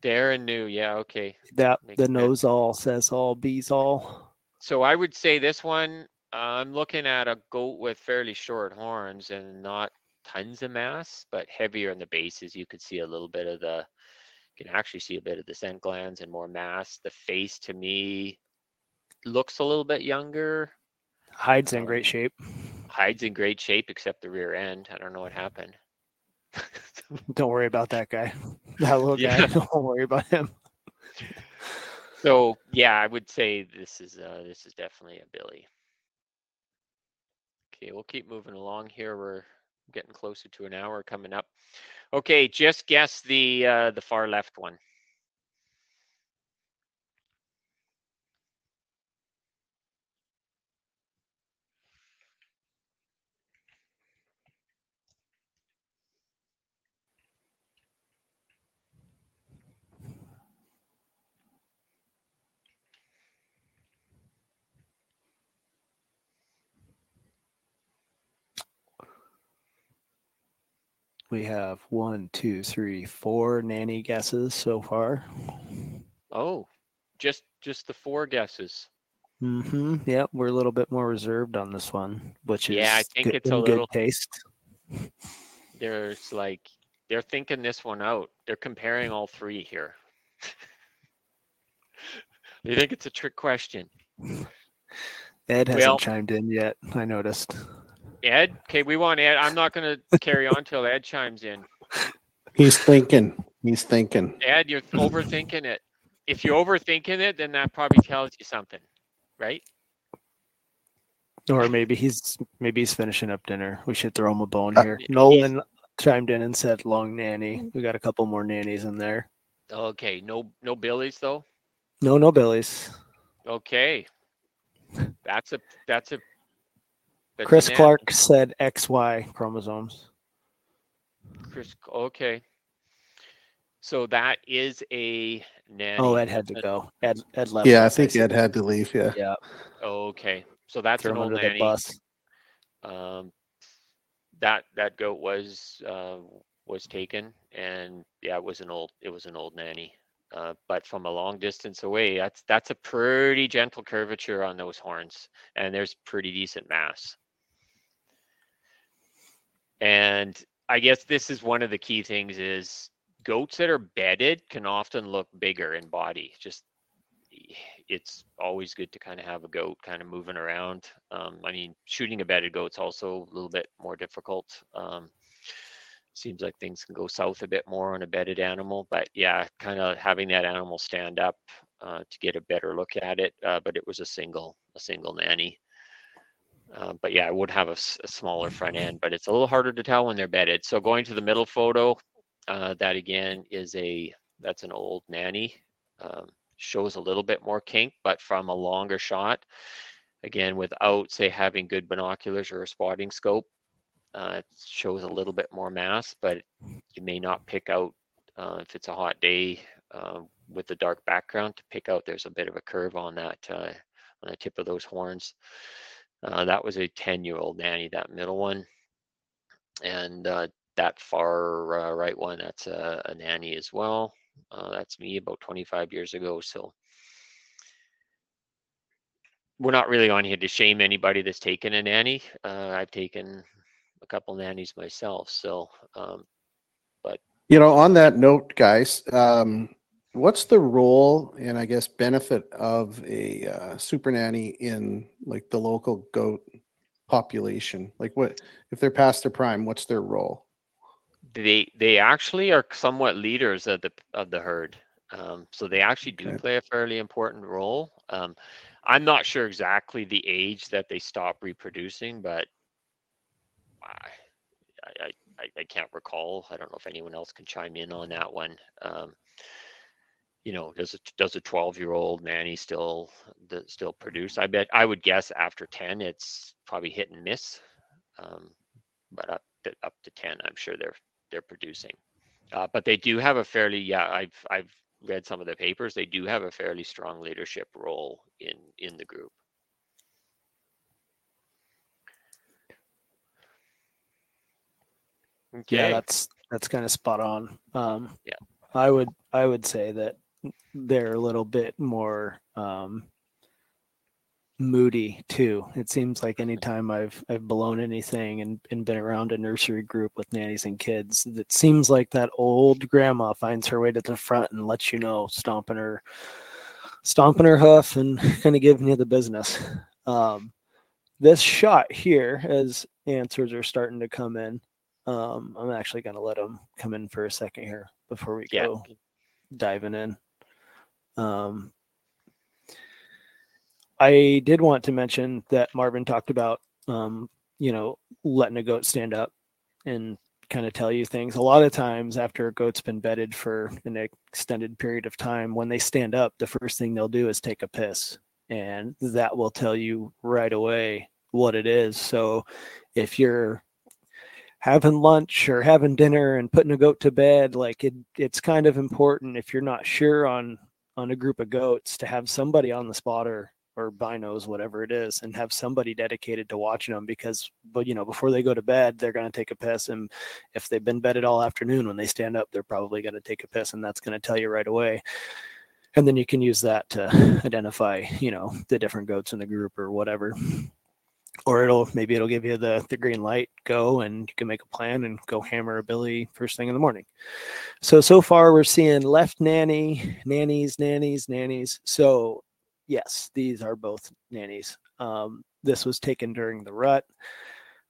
Darren knew. Yeah. Okay. That Makes the nose all says all, bees all. So I would say this one. I'm looking at a goat with fairly short horns and not tons of mass, but heavier in the bases. You could see a little bit of the. You can actually see a bit of the scent glands and more mass. The face to me looks a little bit younger. Hides in Um, great shape. Hides in great shape except the rear end. I don't know what happened. Don't worry about that guy. That little Yeah. guy. Don't worry about him. So yeah, I would say this is uh this is definitely a Billy. Okay, we'll keep moving along here. We're getting closer to an hour coming up. Okay, just guess the uh the far left one. We have one, two, three, four nanny guesses so far. Oh, just just the four guesses. Mm-hmm. Yep, we're a little bit more reserved on this one, which is Yeah, I think good, it's a little- good taste. There's like they're thinking this one out. They're comparing all three here. they think it's a trick question. Ed hasn't Well- chimed in yet. I noticed. Ed, okay, we want Ed. I'm not going to carry on till Ed chimes in. He's thinking. He's thinking. Ed, you're overthinking it. If you're overthinking it, then that probably tells you something, right? Or maybe he's maybe he's finishing up dinner. We should throw him a bone Uh, here. he's- Nolan chimed in and said long nanny. We got a couple more nannies in there. Okay, no no Billies though. No, no Billies. Okay, that's a that's a. that's Chris nanny. Clark said XY chromosomes. Chris, okay. So that is a nanny. Oh, Ed had to go. Ed Ed left. Yeah, I think see. Ed had to leave. Yeah. Yeah, Okay, so that's throw an old under the nanny. bus. Um, that that goat was uh, was taken, and yeah, it was an old it was an old nanny. Uh, but from a long distance away, that's that's a pretty gentle curvature on those horns, and there's pretty decent mass. And I guess this is one of the key things is goats that are bedded can often look bigger in body. Just it's always good to kind of have a goat kind of moving around. Um, I mean, shooting a bedded goat's also a little bit more difficult. Um, seems like things can go south a bit more on a bedded animal, but yeah, kind of having that animal stand up uh, to get a better look at it. Uh, but it was a single, a single nanny. Uh, but yeah, I would have a smaller front end, but it's a little harder to tell when they're bedded. So going to the middle photo, uh, that again is a that's an old nanny. Um, shows a little bit more kink, but from a longer shot, again, without say having good binoculars or a spotting scope, uh, it shows a little bit more mass, but you may not pick out uh, if it's a hot day uh, with the dark background to pick out there's a bit of a curve on that uh, on the tip of those horns. Uh, that was a 10 year old nanny, that middle one. And uh, that far uh, right one, that's a, a nanny as well. Uh, that's me about 25 years ago. So we're not really on here to shame anybody that's taken a nanny. Uh, I've taken a couple nannies myself. So um, but. You know, on that note, guys, um, what's the role and I guess benefit of a uh, super nanny in like the local goat population? Like, what if they're past their prime? What's their role? they they actually are somewhat leaders of the of the herd. Um, so they actually do Okay. play a fairly important role. Um, I'm not sure exactly the age that they stop reproducing, but I, I, I, I can't recall. I don't know if anyone else can chime in on that one. Um, you know, does a does a 12 year old nanny still th- still produce? I bet I would guess after 10, it's probably hit and miss. Um, but up to, up to 10, I'm sure they're they're producing. Uh, but they do have a fairly yeah. I've I've read some of the papers. They do have a fairly strong leadership role in in the group. Yeah, that's that's kind of spot on. Um, Yeah. I would I would say that they're a little bit more um, moody too. It seems like anytime I've I've blown anything and, and been around a nursery group with nannies and kids, it seems like that old grandma finds her way to the front and lets you know, stomping her stomping her hoof and kind of giving you the business. Um, this shot here, as answers are starting to come in, um, I'm actually going to let them come in for a second here before we Yeah. go diving in. Um, I did want to mention that Marvin talked about, um, you know, letting a goat stand up and kind of tell you things. A lot of times, after a goat's been bedded for an extended period of time, when they stand up, the first thing they'll do is take a piss, and that will tell you right away what it is. So, if you're having lunch or having dinner and putting a goat to bed like it it's kind of important if you're not sure on on a group of goats to have somebody on the spotter or binos whatever it is and have somebody dedicated to watching them because but you know before they go to bed they're going to take a piss and if they've been bedded all afternoon when they stand up they're probably going to take a piss and that's going to tell you right away. And then you can use that to identify you know the different goats in the group or whatever or it'll maybe it'll give you the the green light go and you can make a plan and go hammer a billy first thing in the morning. So so far we're seeing left nanny nannies nannies nannies. So yes these are both nannies. Um, this was taken during the rut.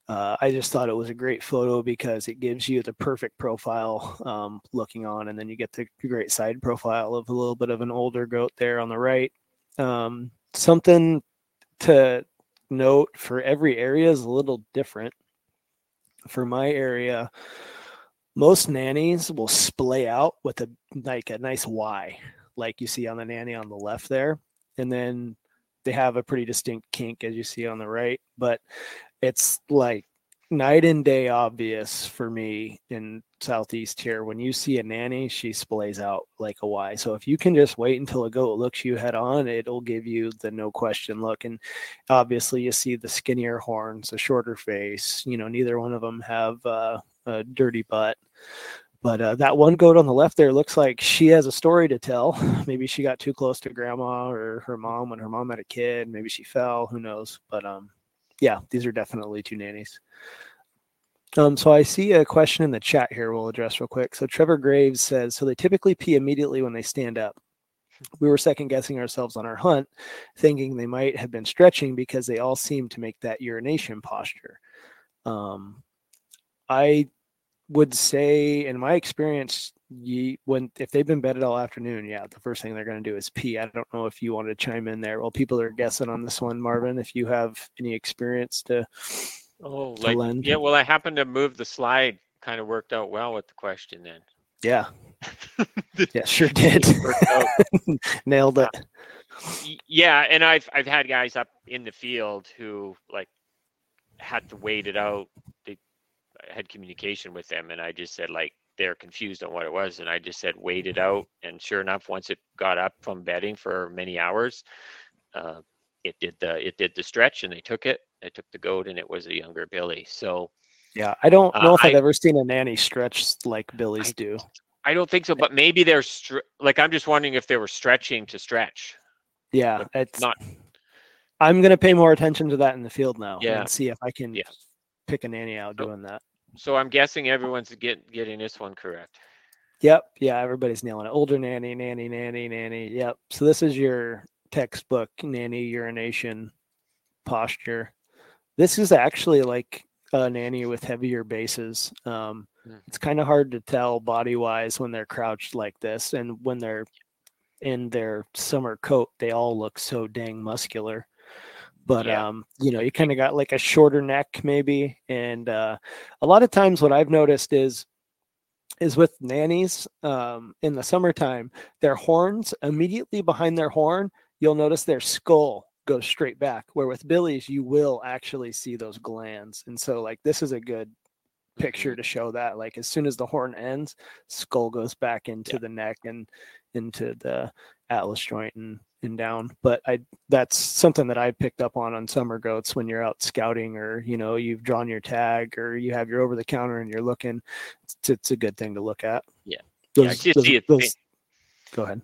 Uh, I just thought it was a great photo because it gives you the perfect profile um, looking on, and then you get the great side profile of a little bit of an older goat there on the right. Um, something to note for every area is a little different. For my area, most nannies will splay out with a like a nice Y, like you see on the nanny on the left there, and then they have a pretty distinct kink as you see on the right. But it's like night and day obvious for me in southeast here when you see a nanny she splays out like a y. So if you can just wait until a goat looks you head on it'll give you the no question look. And obviously you see the skinnier horns the shorter face you know neither one of them have uh, a dirty butt. But uh, that one goat on the left there looks like she has a story to tell. Maybe she got too close to grandma or her mom when her mom had a kid. Maybe she fell. Who knows? But um yeah, these are definitely two nannies. Um, so I see a question in the chat here we'll address real quick. So Trevor Graves says, so they typically pee immediately when they stand up. We were second guessing ourselves on our hunt, thinking they might have been stretching because they all seem to make that urination posture. Um, I would say, in my experience, ye, when if they've been bedded all afternoon, yeah, the first thing they're going to do is pee. I don't know if you want to chime in there. Well, people are guessing on this one, Marvin. If you have any experience to, Oh, like lend. yeah. Well, I happened to move the slide. Kind of worked out well with the question then. yeah, yeah, sure did. Nailed it. Y- yeah, and I've I've had guys up in the field who like had to wait it out. They I had communication with them, and I just said like they're confused on what it was, and I just said wait it out. And sure enough, once it got up from bedding for many hours, uh, it did the it did the stretch, and they took it. They took the goat, and it was a younger Billy. So Yeah, I don't Uh, know if I've I- ever seen a nanny stretch like Billy's I- do. I don't think so, but maybe they're str- like I'm just wondering if they were stretching to stretch. Yeah, but it's not- I'm gonna pay more attention to that in the field now Yeah. and see if I can Yeah. pick a nanny out So- doing that. So I'm guessing everyone's get, getting this one correct. Yep. Yeah, everybody's nailing it. Older nanny, nanny, nanny, nanny. Yep. So this is your textbook nanny urination posture. This is actually like a nanny with heavier bases. Um, Mm. it's kind of hard to tell body wise when they're crouched like this and when they're in their summer coat, they all look so dang muscular. But Yeah. um, you know, you kind of got like a shorter neck maybe. And uh a lot of times what I've noticed is is with nannies um, in the summertime, their horns immediately behind their horn, you'll notice their skull goes straight back. Where with billies, you will actually see those glands. And so, like, this is a good picture to show that. Like, as soon as the horn ends, skull goes back into Yeah. the neck and into the atlas joint and, and down. But I that's something that I picked up on on summer goats when you're out scouting or you know you've drawn your tag or you have your over the counter and you're looking. It's, it's a good thing to look at. Yeah. Yeah, Those- just those- those- Go ahead.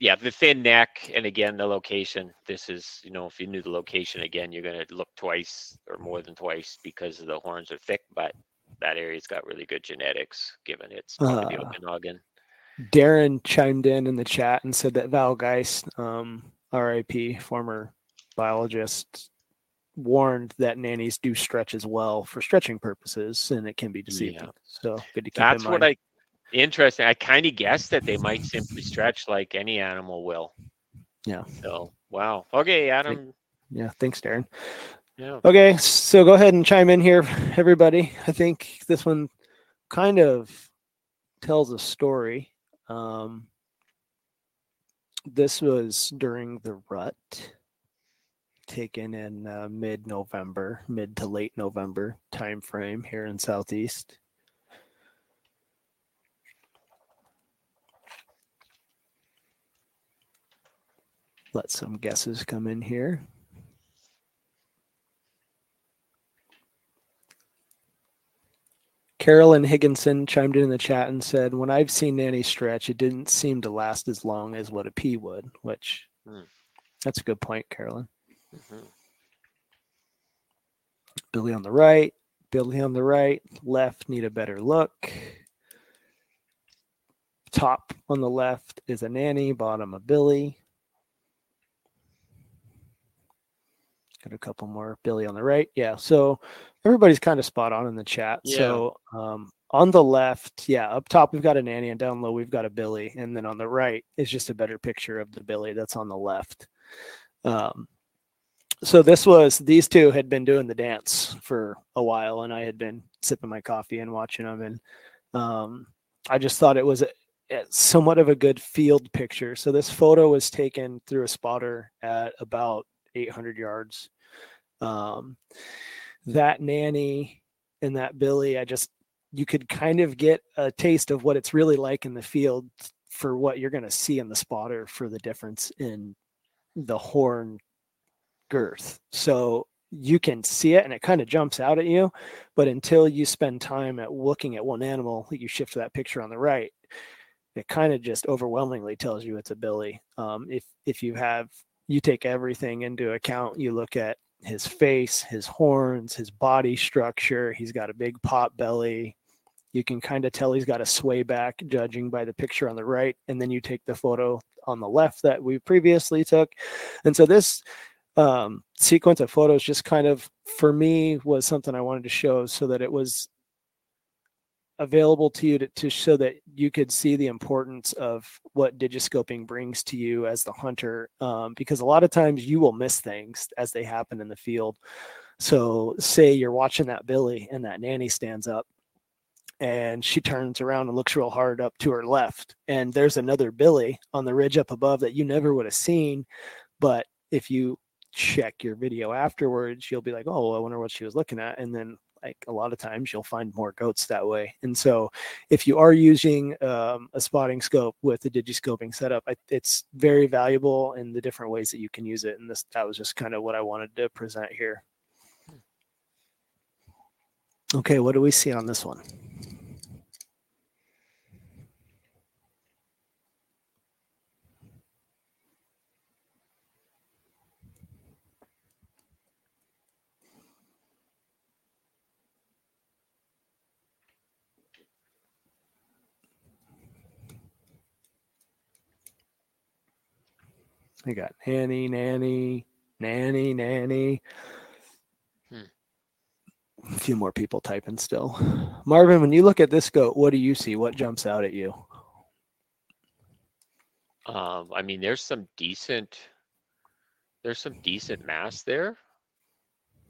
Yeah, the thin neck, and again the location. This is, you know, if you knew the location again, you're gonna look twice or more than twice because the horns are thick. But that area's got really good genetics, given it's part the Uh, Okanagan. Darren chimed in in the chat and said that Val Geist, um, RIP, former biologist, warned that nannies do stretch as well for stretching purposes, and it can be deceiving. Yeah. So good to keep That's in what. I interesting. I kind of guessed that they might simply stretch like any animal will. Yeah. So wow. Okay, Adam. Yeah, thanks, Darren. Yeah. Okay, so go ahead and chime in here, everybody. I think this one kind of tells a story. Um, this was during the rut, taken in uh, mid-November, mid to late November time frame here in Southeast. Let some guesses come in here. Carolyn Higginson chimed in in the chat and said, "When I've seen Nanny stretch, it didn't seem to last as long as what a pee would." Which, Hmm. that's a good point, Carolyn. Mhm. Billy on the right, Billy on the right, left need a better look. Top on the left is a nanny, bottom a Billy. Got a couple more Billy on the right. Yeah, so everybody's kind of spot on in the chat. Yeah. So um, on the left, yeah, up top we've got a nanny, and down low we've got a Billy, and then on the right is just a better picture of the Billy that's on the left. Um, so this was these two had been doing the dance for a while, and I had been sipping my coffee and watching them, and um, I just thought it was a, a- somewhat of a good field picture. So this photo was taken through a spotter at about 800 yards. Um, that nanny and that Billy, I just you could kind of get a taste of what it's really like in the field for what you're going to see in the spotter for the difference in the horn girth. So you can see it and it kind of jumps out at you, but until you spend time at looking at one animal, you shift that picture on the right, it kind of just overwhelmingly tells you it's a billy. Um, if if you have you take everything into account, you look at his face, his horns, his body structure. He's got a big pot belly. You can kind of tell he's got a sway back, judging by the picture on the right, and then you take the photo on the left that we previously took, and so this um, sequence of photos just kind of for me was something I wanted to show so that it was available to you to, to show that you could see the importance of what digiscoping brings to you as the hunter um, because a lot of times you will miss things as they happen in the field. So say you're watching that billy and that nanny stands up and she turns around and looks real hard up to her left and there's another billy on the ridge up above that you never would have seen but if you check your video afterwards you'll be like oh i wonder what she was looking at and then like a lot of times you'll find more goats that way. And so if you are using um, a spotting scope with the digiscoping setup I, it's very valuable in the different ways that you can use it and this that was just kind of what i wanted to present here. Okay what do we see on this one I got nanny, nanny, nanny, nanny. Hmm. A few more people typing still. Marvin, when you look at this goat, what do you see? What jumps out at you? Um, I mean, there's some decent, there's some decent mass there.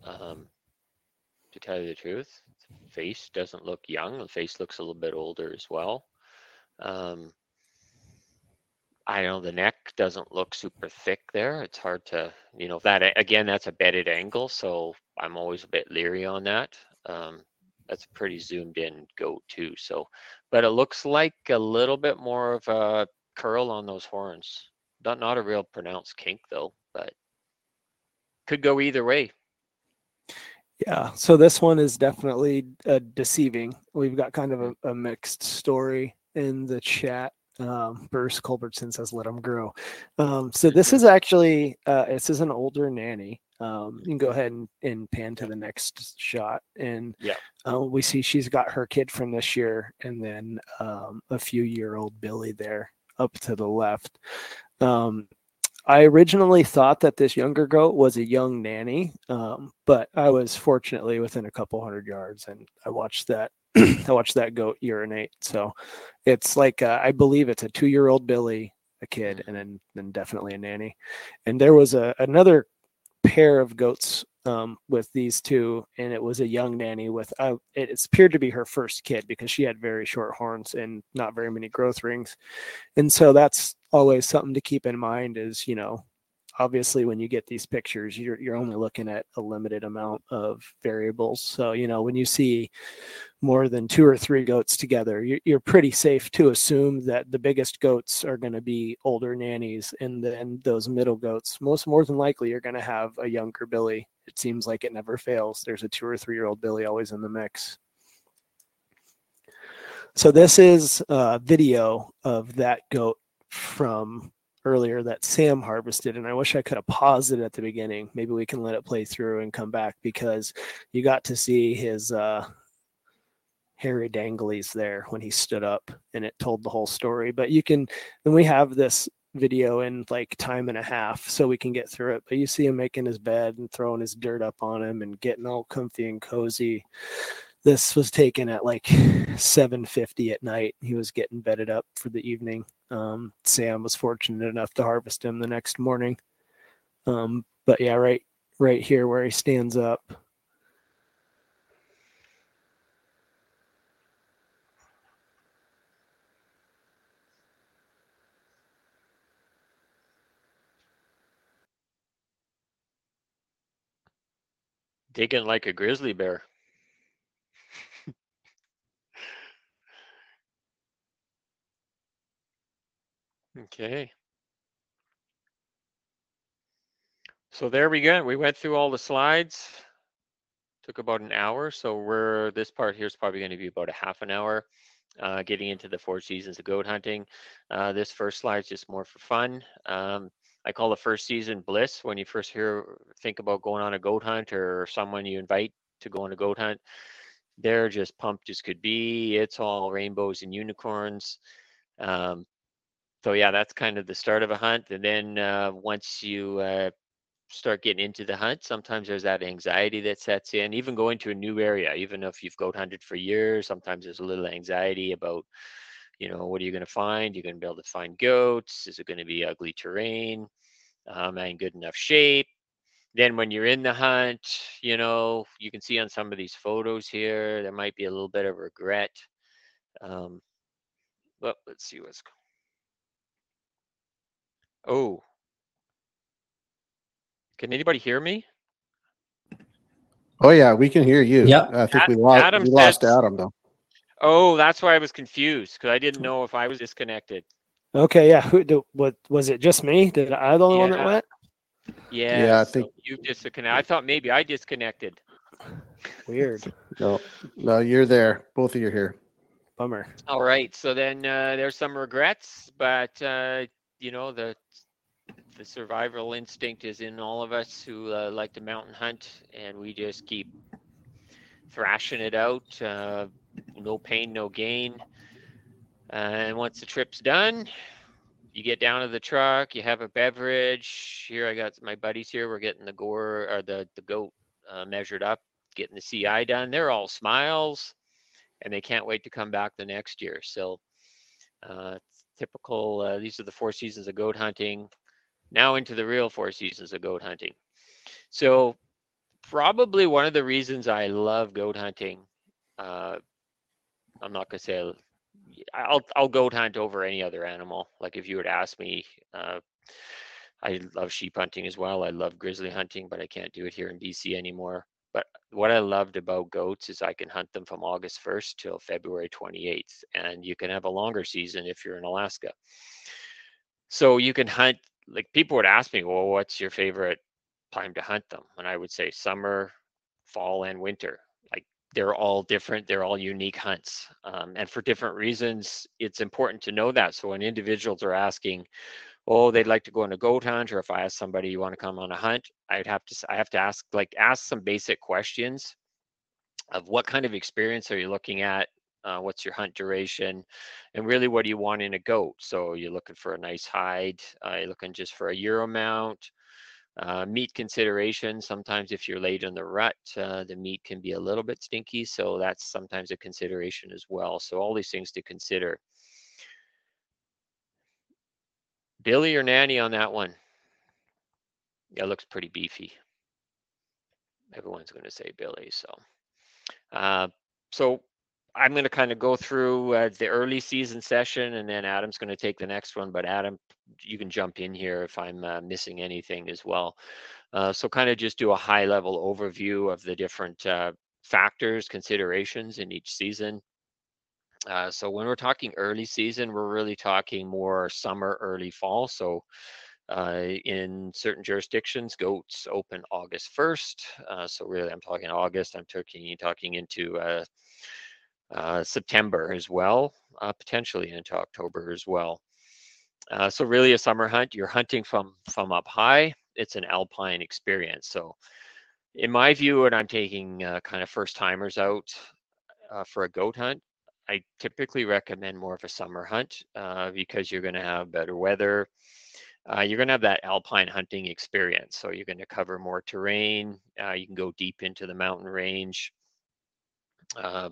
Um, to tell you the truth. the Face doesn't look young. The face looks a little bit older as well. Um, I know the neck doesn't look super thick there. It's hard to, you know, that again, that's a bedded angle, so I'm always a bit leery on that. Um, that's a pretty zoomed in goat too. So, but it looks like a little bit more of a curl on those horns. Not not a real pronounced kink though, but could go either way. Yeah, so this one is definitely uh, deceiving. We've got kind of a, a mixed story in the chat. Um, Bruce Culbertson says, "Let them grow." Um, so this is actually uh, this is an older nanny. Um, you can go ahead and, and pan to the next shot, and Yeah. uh, we see she's got her kid from this year, and then um, a few year old Billy there up to the left. Um, I originally thought that this younger goat was a young nanny, um, but I was fortunately within a couple hundred yards, and I watched that. I watched that goat urinate. So it's like uh, I believe it's a two-year-old Billy, a kid, and then then definitely a nanny. And there was a another pair of goats um, with these two, and it was a young nanny with uh, it, it appeared to be her first kid because she had very short horns and not very many growth rings, and so that's always something to keep in mind. Is you know, obviously when you get these pictures, you're you're only looking at a limited amount of variables. So you know when you see more than two or three goats together, you're, you're pretty safe to assume that the biggest goats are going to be older nannies, and then those middle goats, most more than likely, you're going to have a younger Billy. It seems like it never fails. There's a two or three year old Billy always in the mix. So this is a video of that goat from earlier that Sam harvested, and I wish I could have paused it at the beginning. Maybe we can let it play through and come back because you got to see his uh, hairy Dangley's there when he stood up, and it told the whole story. But you can, and we have this video in like time and a half so we can get through it but you see him making his bed and throwing his dirt up on him and getting all comfy and cozy. This was taken at like 7.50 at night. He was getting bedded up for the evening. Um, sam was fortunate enough to harvest him the next morning. Um, but yeah right right here where he stands up Digging like a grizzly bear. okay. So there we go. We went through all the slides. Took about an hour. So we're this part here is probably going to be about a half an hour. Uh, getting into the four seasons of goat hunting. Uh, this first slide is just more for fun. Um, I call the first season bliss when you first hear think about going on a goat hunt or someone you invite to go on a goat hunt. They're just pumped as could be. It's all rainbows and unicorns. Um, so yeah, that's kind of the start of a hunt. And then uh, once you uh, start getting into the hunt, sometimes there's that anxiety that sets in. Even going to a new area, even if you've goat hunted for years, sometimes there's a little anxiety about you know, what are you going to find? You're going to be able to find goats. Is it going to be ugly terrain? Um, in good enough shape? Then when you're in the hunt, you know, you can see on some of these photos here, there might be a little bit of regret. Um, well, let's see what's. Going. Oh. Can anybody hear me? Oh yeah, we can hear you. Yeah. I think Ad- we lost Adam we lost said- Adam though. Oh, that's why I was confused because I didn't know if I was disconnected. okay yeah who do, what was it just me did i the only one that went Yeah, Yeah, I so think- you disconnected. I thought maybe I disconnected. weird No, no, you're there. Both of you are here. bummer All right, so then uh, there's some regrets, but uh, you know the the survival instinct is in all of us who uh, like to mountain hunt, and we just keep thrashing it out. No pain, no gain. and once the trip's done, you get down to the truck, you have a beverage. Here I got my buddies here. We're getting the gore or the the goat uh, measured up, getting the CI done. They're all smiles and they can't wait to come back the next year. So, uh, typical. Uh, these are the four seasons of goat hunting. Now into the real four seasons of goat hunting. So, probably one of the reasons I love goat hunting. Uh, I'm not gonna say I'll, I'll goat hunt over any other animal. Like if you to ask me, uh, I love sheep hunting as well. I love grizzly hunting, but I can't do it here in BC anymore. But what I loved about goats is I can hunt them from August 1st till February 28th, and you can have a longer season if you're in Alaska. So you can hunt. Like people would ask me, well, what's your favorite time to hunt them? And I would say summer, fall, and winter. They're all different. They're all unique hunts, um, and for different reasons. It's important to know that. So when individuals are asking, oh, they'd like to go on a goat hunt, or if I ask somebody you want to come on a hunt, I'd have to I have to ask like ask some basic questions of what kind of experience are you looking at uh, what's your hunt duration and really what do you want in a goat so you're looking for a nice hide uh, you're looking just for a euro mount uh, meat consideration sometimes if you're late in the rut uh, the meat can be a little bit stinky so that's sometimes a consideration as well. So all these things to consider. Billy or nanny on that one? Yeah looks pretty beefy. Everyone's going to say billy so uh, so I'm going to kind of go through uh, the early season session and then Adam's going to take the next one. But Adam, you can jump in here if I'm uh, missing anything as well. Uh, so kind of just do a high level overview of the different uh, factors, considerations in each season. Uh, so when we're talking early season, we're really talking more summer, early fall. So uh, in certain jurisdictions, goats open August 1st. so really, I'm talking August. I'm talking talking into uh, September as well, uh, potentially into October as well. Uh, so really a summer hunt, you're hunting from, from up high. It's an alpine experience. So in my view, when I'm taking uh, kind of first timers out uh, for a goat hunt, I typically recommend more of a summer hunt because you're going to have better weather. Uh, you're going to have that alpine hunting experience. So you're going to cover more terrain. Uh, you can go deep into the mountain range. Uh,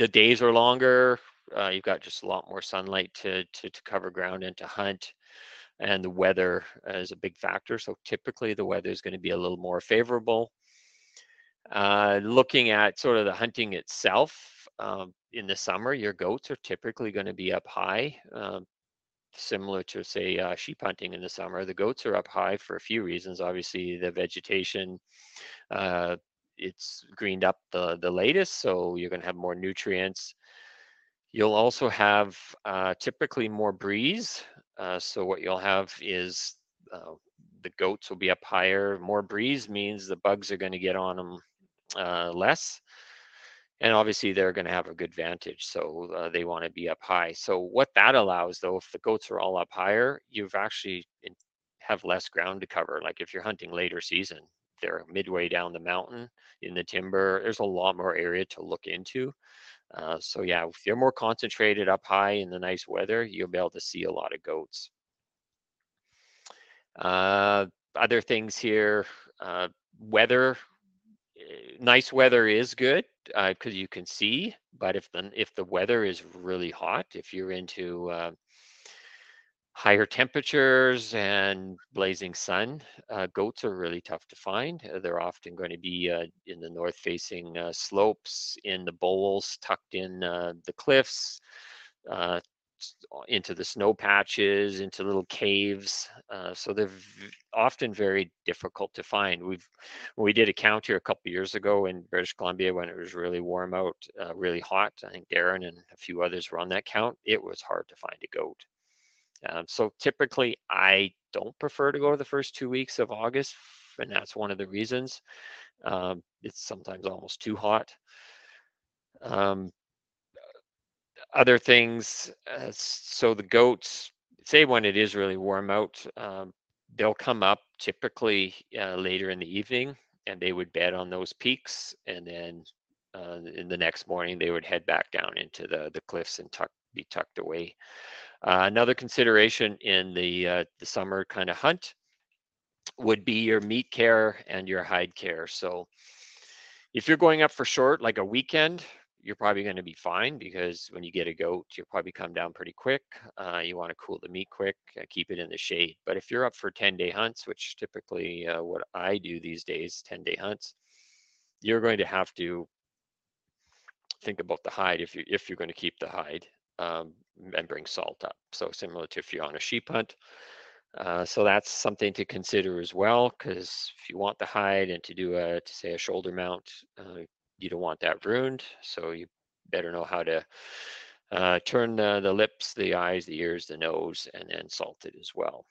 the days are longer. Uh, you've got just a lot more sunlight to, to, to cover ground and to hunt. And the weather is a big factor. So typically the weather is going to be a little more favorable. Uh, looking at sort of the hunting itself, um, in the summer, your goats are typically going to be up high, um, similar to say uh, sheep hunting in the summer. The goats are up high for a few reasons. Obviously, the vegetation, uh, it's greened up the, the latest, so you're going to have more nutrients. You'll also have uh, typically more breeze. Uh, so what you'll have is uh, the goats will be up higher. More breeze means the bugs are going to get on them uh, less. And obviously they're going to have a good vantage. So uh, they want to be up high. So what that allows though, if the goats are all up higher, you've actually have less ground to cover. Like if you're hunting later season, they're midway down the mountain in the timber. There's a lot more area to look into. Uh, so yeah, if you're more concentrated up high in the nice weather, you'll be able to see a lot of goats. Uh, other things here, uh, weather, eh, nice weather is good because uh, you can see, but if the, if the weather is really hot, if you're into uh, higher temperatures and blazing sun, uh, goats are really tough to find. Uh, they're often going to be uh, in the north facing uh, slopes, in the bowls, tucked in uh, the cliffs, into the snow patches, into little caves. so they're v- often very difficult to find. We've we did a count here a couple years ago in British Columbia when it was really warm out, really hot. I think Darren and a few others were on that count. It was hard to find a goat. Um, so typically, I don't prefer to go to the first two weeks of August, and that's one of the reasons. Um, it's sometimes almost too hot. Um, other things, uh, so the goats, say when it is really warm out, um, they'll come up typically uh, later in the evening, and they would bed on those peaks, and then uh, in the next morning they would head back down into the the cliffs and tuck be tucked away. Uh, another consideration in the uh, the summer kind of hunt would be your meat care and your hide care. So if you're going up for short, like a weekend, you're probably going to be fine because when you get a goat, you'll probably come down pretty quick. Uh, you want to cool the meat quick, uh, keep it in the shade. But if you're up for 10 day hunts, which typically uh, what I do these days, 10 day hunts, you're going to have to think about the hide if you if you're going to keep the hide um, and bring salt up. So similar to if you're on a sheep hunt. Uh, so that's something to consider as well, because if you want the hide and to do a to say a shoulder mount, uh, you don't want that ruined. So you better know how to uh, turn the, the lips, the eyes, the ears, the nose, and then salt it as well.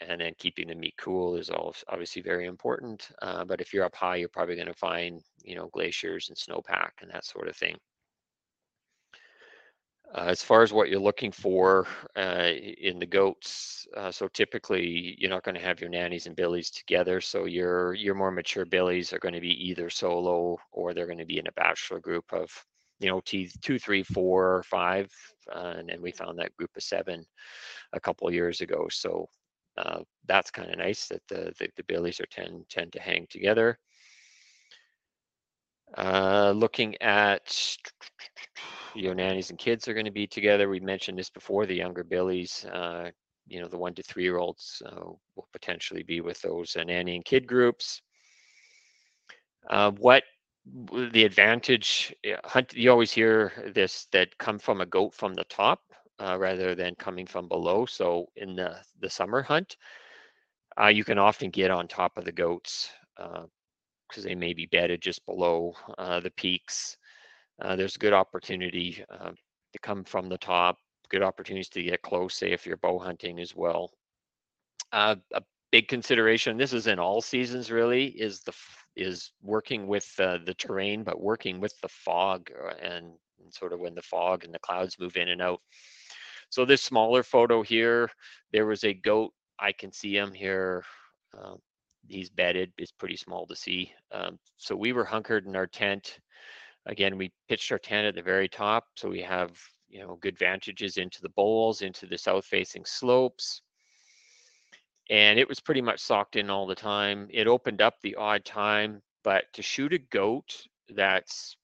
And then keeping the meat cool is obviously very important. Uh, but if you're up high, you're probably going to find, you know, glaciers and snowpack and that sort of thing. Uh, as far as what you're looking for uh, in the goats, uh, so typically you're not going to have your nannies and billies together. So your your more mature billies are going to be either solo or they're going to be in a bachelor group of you know t two, three, four, five, uh, and then we found that group of seven a couple years ago. So uh, that's kind of nice that the, the the billies are tend tend to hang together. Uh, looking at your nannies and kids are going to be together. We mentioned this before. The younger billies, uh, you know, the one to three year olds uh, will potentially be with those uh, nanny and kid groups. Uh, what the advantage hunt? You always hear this that come from a goat from the top uh, rather than coming from below. So in the the summer hunt, uh, you can often get on top of the goats because they may be bedded just below the peaks uh, there's a good opportunity uh, to come from the top, good opportunities to get close, say if you're bow hunting as well. Uh, a big consideration, this is in all seasons really, is the is working with uh, the terrain, but working with the fog uh, and, and sort of when the fog and the clouds move in and out. So this smaller photo here, there was a goat. I can see him here. Uh, he's bedded. It's pretty small to see. Um, so we were hunkered in our tent Again, we pitched our tent at the very top, so we have you know good vantages into the bowls, into the south-facing slopes. And it was pretty much socked in all the time. It opened up the odd time, but to shoot a goat that's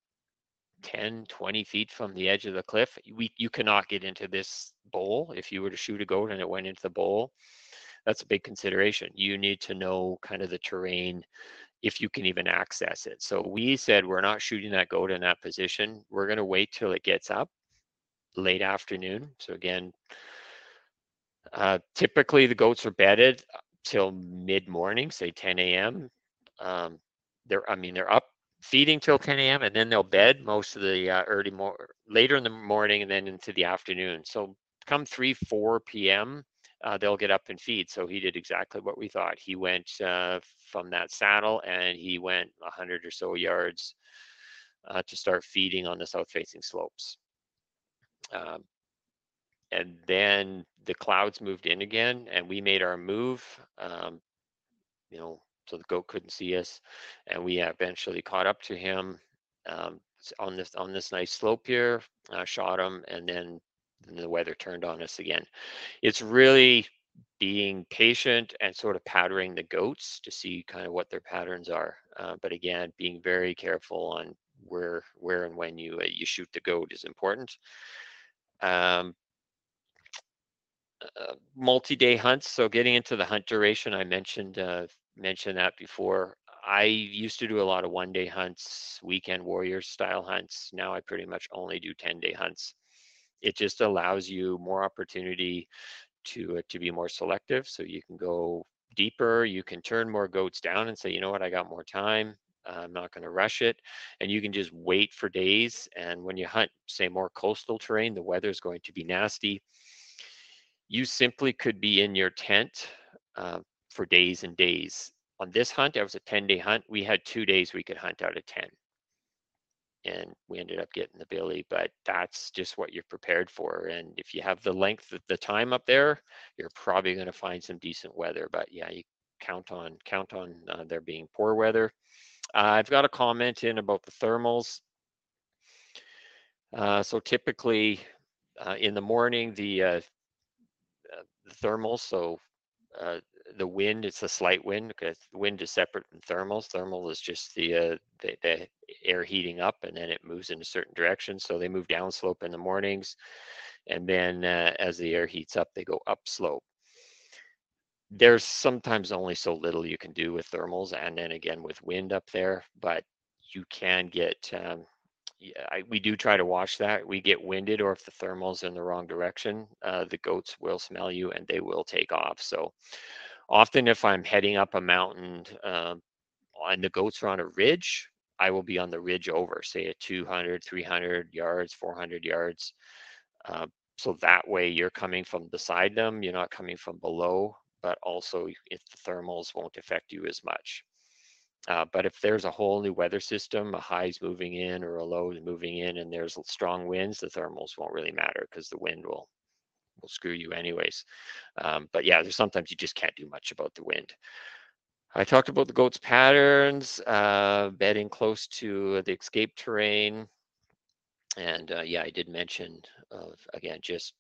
10, 20 feet from the edge of the cliff, we you cannot get into this bowl. If you were to shoot a goat and it went into the bowl, that's a big consideration. You need to know kind of the terrain if you can even access it. So we said we're not shooting that goat in that position. We're going to wait till it gets up late afternoon. So again, uh, typically the goats are bedded till mid morning, say 10 a.m. Um, they're, I mean, they're up feeding till 10 a.m. and then they'll bed most of the uh, early more later in the morning and then into the afternoon. So come 3, 4 p.m uh, they'll get up and feed. So he did exactly what we thought. He went uh, from that saddle and he went 100 or so yards uh, to start feeding on the south facing slopes. Um, and then the clouds moved in again and we made our move, um, you know, so the goat couldn't see us. And we eventually caught up to him um, on this on this nice slope here, uh, shot him, and then and the weather turned on us again. It's really being patient and sort of patterning the goats to see kind of what their patterns are. Uh, but again, being very careful on where where and when you uh, you shoot the goat is important. Um, uh, multi-day hunts. So getting into the hunt duration, I mentioned uh, mentioned that before. I used to do a lot of one-day hunts, weekend warrior style hunts. Now I pretty much only do 10-day hunts it just allows you more opportunity to uh, to be more selective so you can go deeper you can turn more goats down and say you know what? I got more time i'm not going to rush it and you can just wait for days and when you hunt say more coastal terrain the weather is going to be nasty you simply could be in your tent uh, for days and days. On this hunt it was a 10 day hunt we had two days we could hunt out of 10 and we ended up getting the billy but that's just what you're prepared for and if you have the length of the time up there you're probably going to find some decent weather but yeah you count on count on uh, there being poor weather. Uh, i've got a comment in about the thermals. Uh, so typically uh, in the morning the, uh, uh, the thermals so the wind, it's a slight wind because wind is separate from thermals. Thermal is just the, uh, the, the air heating up and then it moves in a certain direction. So they move downslope in the mornings. And then uh, as the air heats up, they go upslope. There's sometimes only so little you can do with thermals and then again with wind up there, but you can get um, yeah, I, we do try to watch that. We get winded, or if the thermal's in the wrong direction, uh, the goats will smell you and they will take off. So often, if I'm heading up a mountain uh, and the goats are on a ridge, I will be on the ridge over, say at 200, 300 yards, 400 yards. Uh, so that way you're coming from beside them, you're not coming from below, but also if the thermals won't affect you as much. Uh, but if there's a whole new weather system, a high's moving in or a low is moving in, and there's strong winds, the thermals won't really matter because the wind will will screw you anyways. Um, but yeah, there's sometimes you just can't do much about the wind. I talked about the goats' patterns, uh, bedding close to the escape terrain, and uh, yeah, I did mention of again just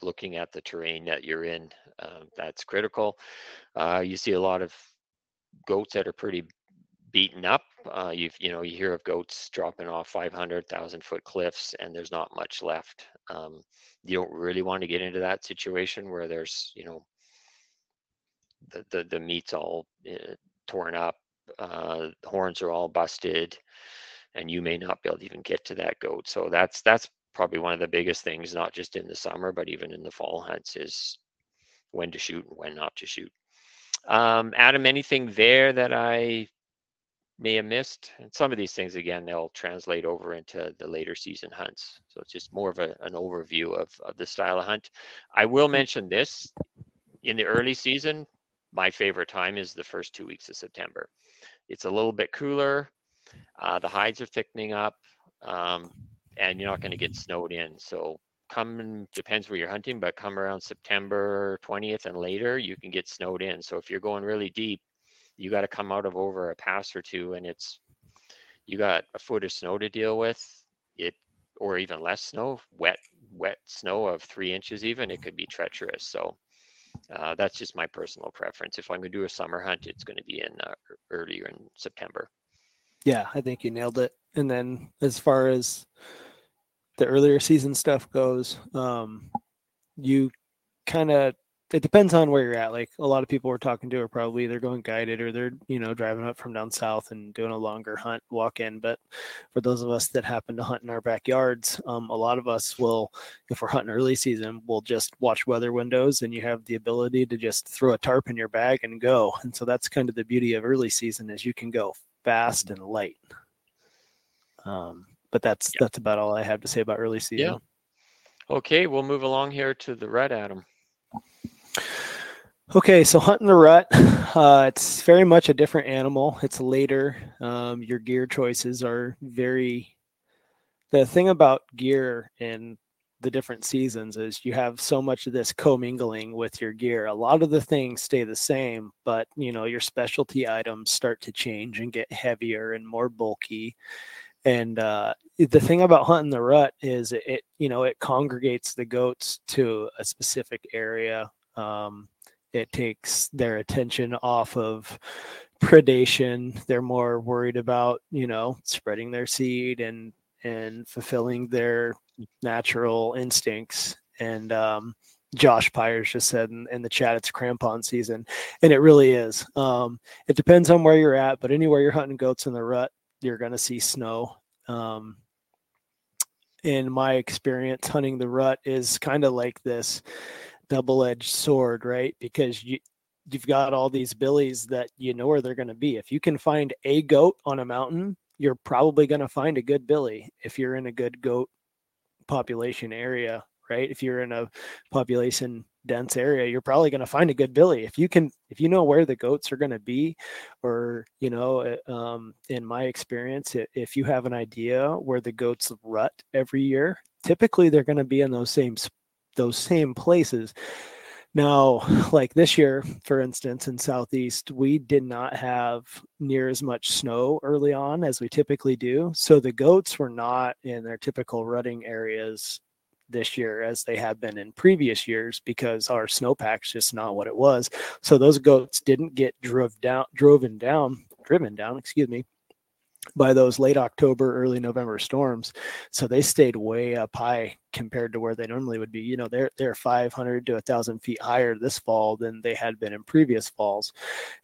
looking at the terrain that you're in. Uh, that's critical. Uh, you see a lot of goats that are pretty beaten up. Uh, you've you know you hear of goats dropping off 500,000 foot cliffs, and there's not much left. Um, you don't really want to get into that situation where there's you know the the, the meat's all uh, torn up, uh, horns are all busted, and you may not be able to even get to that goat. So that's that's probably one of the biggest things, not just in the summer, but even in the fall hunts, is when to shoot and when not to shoot. Um, Adam, anything there that I may have missed? And some of these things, again, they'll translate over into the later season hunts. So it's just more of a, an overview of, of the style of hunt. I will mm. mention this in the early season, my favorite time is the first two weeks of September. It's a little bit cooler. Uh, the hides are thickening up, um, and you're not going to get snowed in. So come depends where you're hunting, but come around September 20th and later, you can get snowed in. So if you're going really deep, you got to come out of over a pass or two, and it's you got a foot of snow to deal with. It or even less snow, wet wet snow of three inches even. It could be treacherous. So uh, that's just my personal preference. If I'm going to do a summer hunt, it's going to be in uh, earlier in September. Yeah, I think you nailed it. And then as far as the earlier season stuff goes, um, you kind of it depends on where you're at. Like a lot of people we're talking to are probably either going guided or they're you know driving up from down south and doing a longer hunt walk in. But for those of us that happen to hunt in our backyards, um, a lot of us will, if we're hunting early season, we'll just watch weather windows and you have the ability to just throw a tarp in your bag and go. And so that's kind of the beauty of early season is you can go fast and light. Um, but that's that's about all I have to say about early season. Yeah. Okay, we'll move along here to the rut Adam. Okay, so hunting the rut, uh, it's very much a different animal. It's later. Um, your gear choices are very. The thing about gear in the different seasons is you have so much of this commingling with your gear. A lot of the things stay the same, but you know your specialty items start to change and get heavier and more bulky and uh, the thing about hunting the rut is it, it, you know it congregates the goats to a specific area um, it takes their attention off of predation they're more worried about you know spreading their seed and and fulfilling their natural instincts and um, Josh Pyers just said in, in, the chat, it's crampon season, and it really is. Um, it depends on where you're at, but anywhere you're hunting goats in the rut, you're going to see snow. Um, in my experience, hunting the rut is kind of like this double-edged sword, right? Because you you've got all these billies that you know where they're going to be. If you can find a goat on a mountain, you're probably going to find a good billy if you're in a good goat population area, right? If you're in a population dense area, you're probably going to find a good billy. If you can, if you know where the goats are going to be, or you know, uh, um, in my experience, if you have an idea where the goats rut every year, typically they're going to be in those same those same places. Now, like this year, for instance, in Southeast, we did not have near as much snow early on as we typically do. So the goats were not in their typical rutting areas this year as they have been in previous years because our snowpack's just not what it was. So those goats didn't get drove down, driven down, driven down, excuse me, by those late October, early November storms. So they stayed way up high compared to where they normally would be. You know, they're they're 500 to 1,000 feet higher this fall than they had been in previous falls.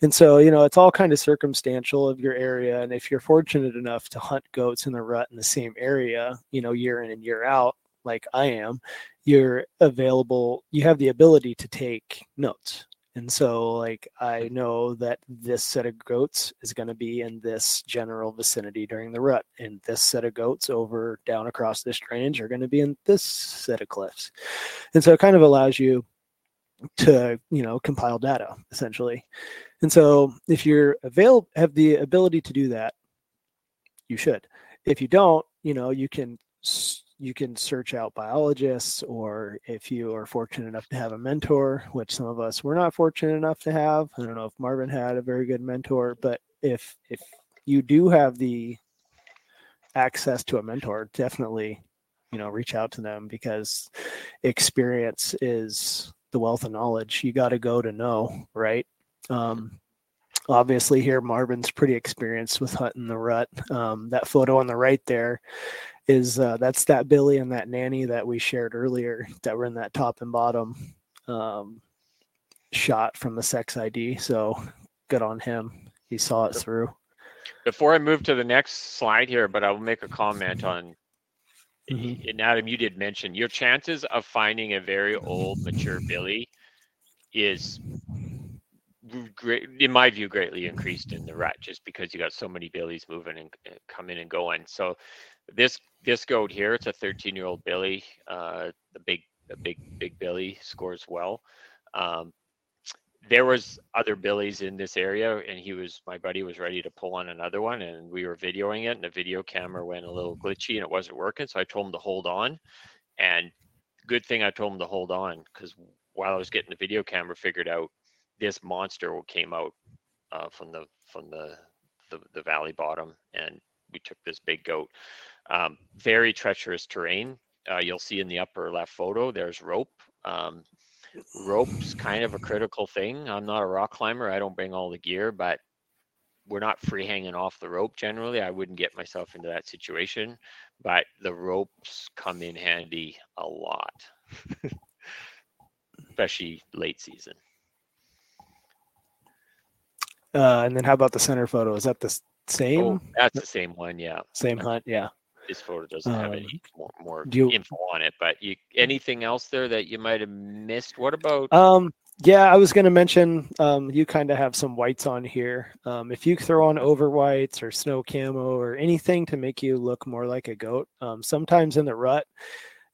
And so, you know, it's all kind of circumstantial of your area. And if you're fortunate enough to hunt goats in the rut in the same area, you know, year in and year out, like I am, you're available, you have the ability to take notes and so, like, I mm. know that this set of goats is going to be in this general vicinity during the rut, and this set of goats over down across this range are going to be in this set of cliffs. And so, it kind of allows you to, you know, compile data essentially. And so, if you're available, have the ability to do that, you should. If you don't, you know, you can you can search out biologists or if you are fortunate enough to have a mentor which some of us were not fortunate enough to have. I don't know if marvin had a very good mentor but if if you do have the access to a mentor definitely you know reach out to them because experience is the wealth of knowledge you got to go to know right? Um, obviously here marvin's pretty experienced with hunting the rut. Um, that photo on the right there is uh, that's that Billy and that nanny that we shared earlier that were in that top and bottom um, shot from the sex ID. So good on him. He saw it through. Before I move to the next slide here, but I will make a comment on. Mm-hmm. And Adam, you did mention your chances of finding a very old, mature Billy is great, in my view, greatly increased in the rut just because you got so many Billies moving and coming and going. So this this goat here, it's a 13 year old Billy. Uh, the big, the big, big Billy scores well. Um, there was other Billies in this area, and he was my buddy was ready to pull on another one, and we were videoing it, and the video camera went a little glitchy and it wasn't working. So I told him to hold on, and good thing I told him to hold on because while I was getting the video camera figured out, this monster came out uh, from the from the, the the valley bottom, and we took this big goat. Um, very treacherous terrain. Uh, you'll see in the upper left photo, there's rope. Um, rope's kind of a critical thing. I'm not a rock climber. I don't bring all the gear, but we're not free hanging off the rope generally. I wouldn't get myself into that situation, but the ropes come in handy a lot, especially late season. Uh, and then how about the center photo? Is that the same? Oh, that's the same one. Yeah. Same hunt. Yeah this photo doesn't have any um, more, more you, info on it. But you anything else there that you might have missed? What about? Um, yeah, I was going to mention um, you kind of have some whites on here. Um, if you throw on over whites or snow camo or anything to make you look more like a goat, um, sometimes in the rut,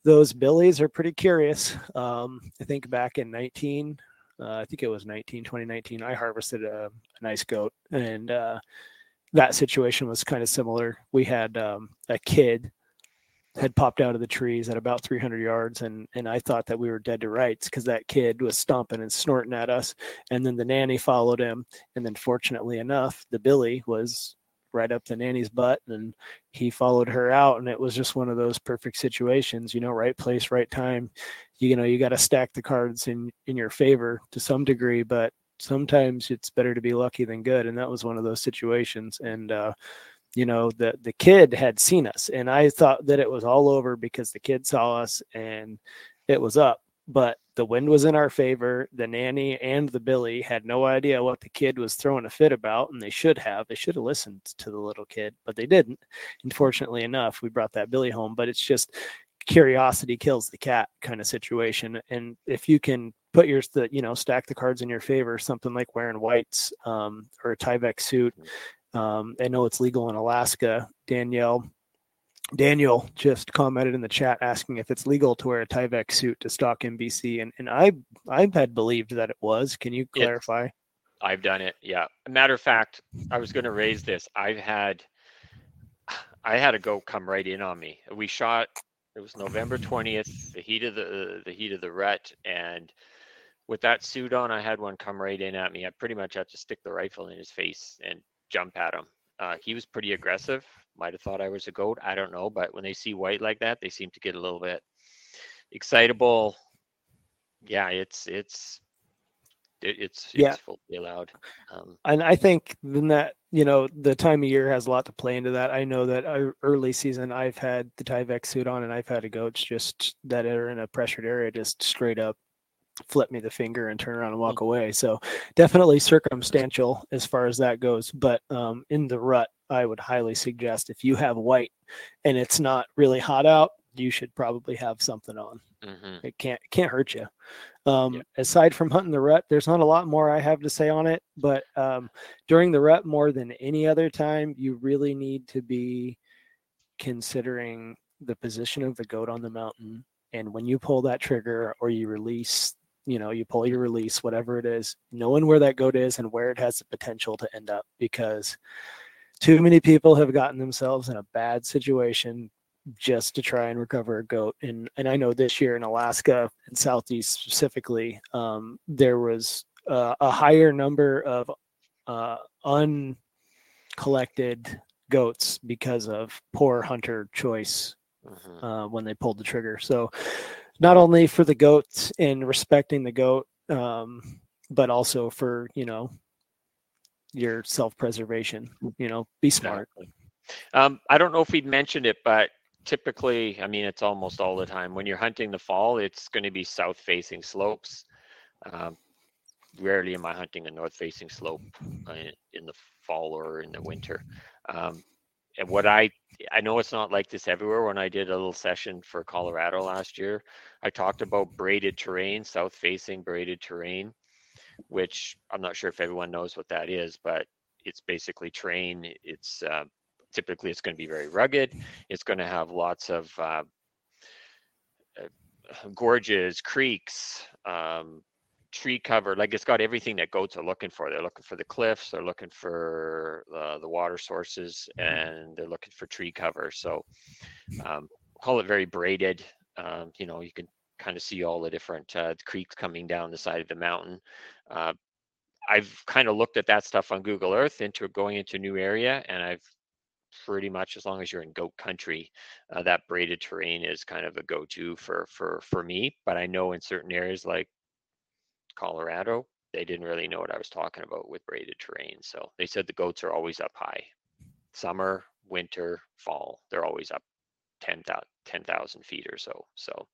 those billies are pretty curious. Um, I think back in 19, uh, I think it was 19, 2019, I harvested a, a nice goat and uh, that situation was kind of similar. We had um, a kid had popped out of the trees at about 300 yards, and and I thought that we were dead to rights because that kid was stomping and snorting at us, and then the nanny followed him, and then fortunately enough, the Billy was right up the nanny's butt, and he followed her out, and it was just one of those perfect situations, you know, right place, right time. You, know, you got to stack the cards in in your favor to some degree, but sometimes it's better to be lucky than good and that was one of those situations and uh you know the the kid had seen us and i thought that it was all over because the kid saw us and it was up but the wind was in our favor the nanny and the billy had no idea what the kid was throwing a fit about and they should have they should have listened to the little kid but they didn't unfortunately enough we brought that billy home but it's just curiosity kills the cat kind of situation and if you can put your the you know stack the cards in your favor something like wearing whites um, or a tyvek suit. Um, i know it's legal in alaska. Danielle daniel just commented in the chat asking if it's legal to wear a tyvek suit to stalk in BC and, and i i had believed that it was. Can you clarify? I've done it yeah. Matter of fact i was going to raise this. I've had i had a goat come right in on me. We shot it was november 20th the heat of the the heat of the rut and with that suit on, I had one come right in at me. I pretty much had to stick the rifle in his face and jump at him. Uh, he was pretty aggressive. Might have thought I was a goat. I don't know. But when they see white like that, they seem to get a little bit excitable. Yeah, it's it's it, it's Yeah. it's fully allowed. Um, and I think then that you know the time of year has a lot to play into that. I know that early season I've had the Tyvek suit on, and I've had a goats just that are in a pressured area just straight up flip me the finger and turn around and walk away. So definitely circumstantial as far as that goes. But um, in the rut, I would highly suggest if you have white and it's not really hot out, you should probably have something on. mhm. It can't can't hurt you. Um, Yeah. Aside from hunting the rut, there's not a lot more I have to say on it. But um, during the rut, more than any other time, you really need to be considering the position of the goat on the mountain. And when you pull that trigger or you release, you know, you pull your release, whatever it is, knowing where that goat is and where it has the potential to end up, because too many people have gotten themselves in a bad situation just to try and recover a goat. And and I know this year in Alaska and Southeast specifically, um, there was uh, a higher number of uh, uncollected goats because of poor hunter choice Mhm. uh, when they pulled the trigger. So not only for the goats and respecting the goat, um, but also for you know your self-preservation. You know, be smart. Exactly. Um, I don't know if we'd mentioned it, but typically, I mean, it's almost all the time when you're hunting the fall, it's going to be south facing slopes. Um, rarely am I hunting a north facing slope uh, in, in the fall or in the winter. Um, and what I I know it's not like this everywhere. When I did a little session for Colorado last year, I talked about braided terrain, south facing braided terrain, which I'm not sure if everyone knows what that is, but it's basically terrain. It's uh, typically it's going to be very rugged. It's going to have lots of uh, uh, gorges, creeks, um, tree cover. Like it's got everything that goats are looking for. They're looking for the cliffs. They're looking for uh, the water sources, and they're looking for tree cover. So um, call it very braided. Um, you know, you can kind of see all the different uh, creeks coming down the side of the mountain. Uh, I've kind of looked at that stuff on Google Earth into going into a new area, and I've pretty much as long as you're in goat country, uh, that braided terrain is kind of a go-to for for for me. But I know in certain areas like Colorado, they didn't really know what I was talking about with braided terrain. So they said the goats are always up high, summer, winter, fall, they're always up 10,000 10,000 feet or so. So